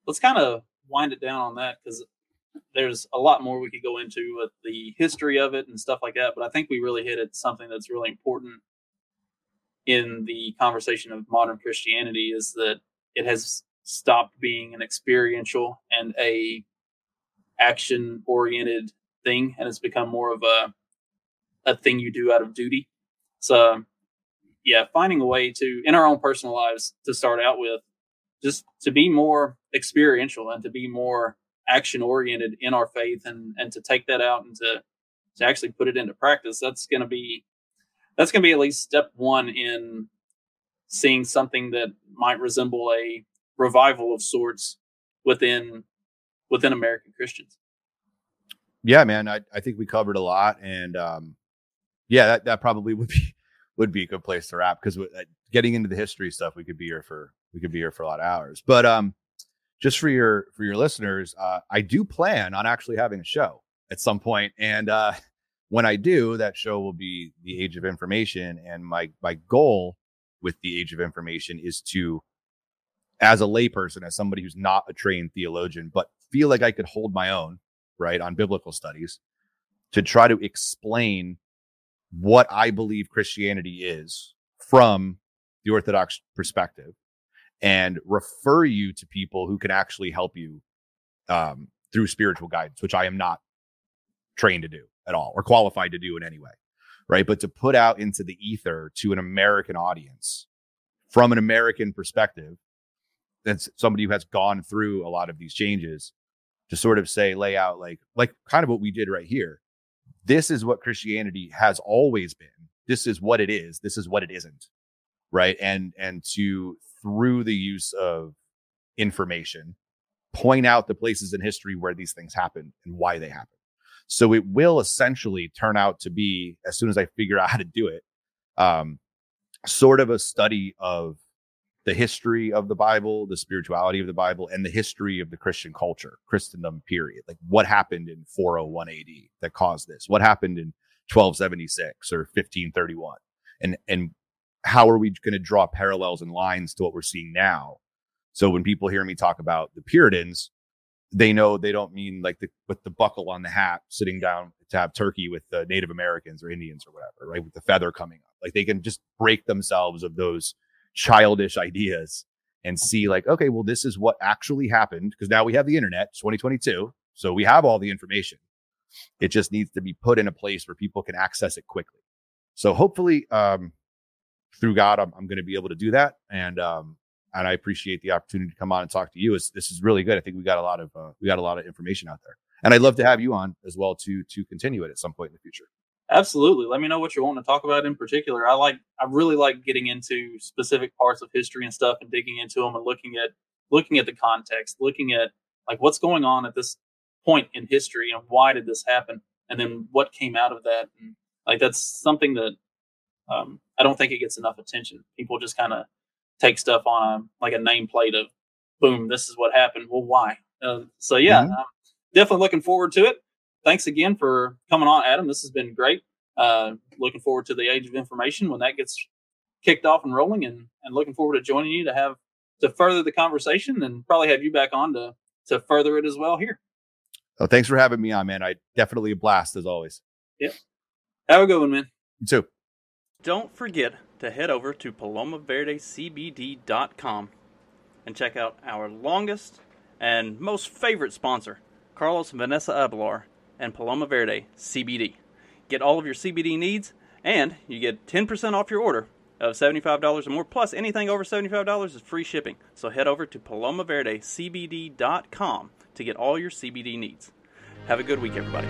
let's kind of wind it down on that because there's a lot more we could go into with the history of it and stuff like that. But I think we really hit at something that's really important in the conversation of modern Christianity is that it has stopped being an experiential and a action oriented thing and it's become more of a a thing you do out of duty. So yeah, finding a way to in our own personal lives to start out with just to be more experiential and to be more action oriented in our faith and and to take that out and to to actually put it into practice that's going to be that's going to be at least step one in seeing something that might resemble a revival of sorts within within american christians yeah man i, I think we covered a lot and um yeah that, that probably <laughs> would be would be a good place to wrap because uh, getting into the history stuff we could be here for we could be here for a lot of hours. But um, just for your for your listeners, uh, I do plan on actually having a show at some point, and uh, <laughs> when I do, that show will be the Age of Information. And my my goal with the Age of Information is to, as a layperson, as somebody who's not a trained theologian, but feel like I could hold my own right on biblical studies, to try to explain what I believe Christianity is from the Orthodox perspective and refer you to people who can actually help you um, through spiritual guidance, which I am not trained to do at all or qualified to do in any way. Right. But to put out into the ether to an American audience from an American perspective, that's somebody who has gone through a lot of these changes to sort of say, lay out like, like kind of what we did right here. This is what Christianity has always been. This is what it is. This is what it isn't. Right. And, and to through the use of information, point out the places in history where these things happen and why they happen. So it will essentially turn out to be, as soon as I figure out how to do it, um, sort of a study of the history of the Bible, the spirituality of the Bible, and the history of the Christian culture, Christendom, period. Like what happened in 401 AD that caused this? What happened in 1276 or 1531? And, and how are we going to draw parallels and lines to what we're seeing now? So when people hear me talk about the Puritans, they know they don't mean like the with the buckle on the hat sitting down to have turkey with the Native Americans or Indians or whatever, right? With the feather coming up. Like they can just break themselves of those childish ideas and see like, okay, well, this is what actually happened because now we have the internet, 2022, so we have all the information. It just needs to be put in a place where people can access it quickly. So hopefully, um, through God, I'm, I'm going to be able to do that. And um, and I appreciate the opportunity to come on and talk to you. It's, this is really good. I think we got a lot of uh, we got a lot of information out there, and I'd love to have you on as well to to continue it at some point in the future. Absolutely. Let me know what you want to talk about in particular. I like I really like getting into specific parts of history and stuff and digging into them and looking at looking at the context, looking at like what's going on at this point in history and why did this happen and then what came out of that and like that's something that um, I don't think it gets enough attention. People just kind of take stuff on a like a nameplate of boom, this is what happened. Well, why? Uh, so yeah, mm-hmm. Definitely looking forward to it. Thanks again for coming on, Adam. This has been great. Uh, looking forward to the age of information when that gets kicked off and rolling, and and looking forward to joining you to have to further the conversation and probably have you back on to to further it as well here. Oh, thanks for having me on, man. I definitely a blast as always. Yep. Have a good one, man. You too. Don't forget to head over to palomaverdecbd.com and check out our longest and most favorite sponsor, Carlos Vanessa Abelar and Paloma Verde CBD. Get all of your CBD needs, and you get 10% off your order of $75 or more, plus anything over $75 is free shipping. So head over to palomaverdecbd.com to get all your CBD needs. Have a good week, everybody.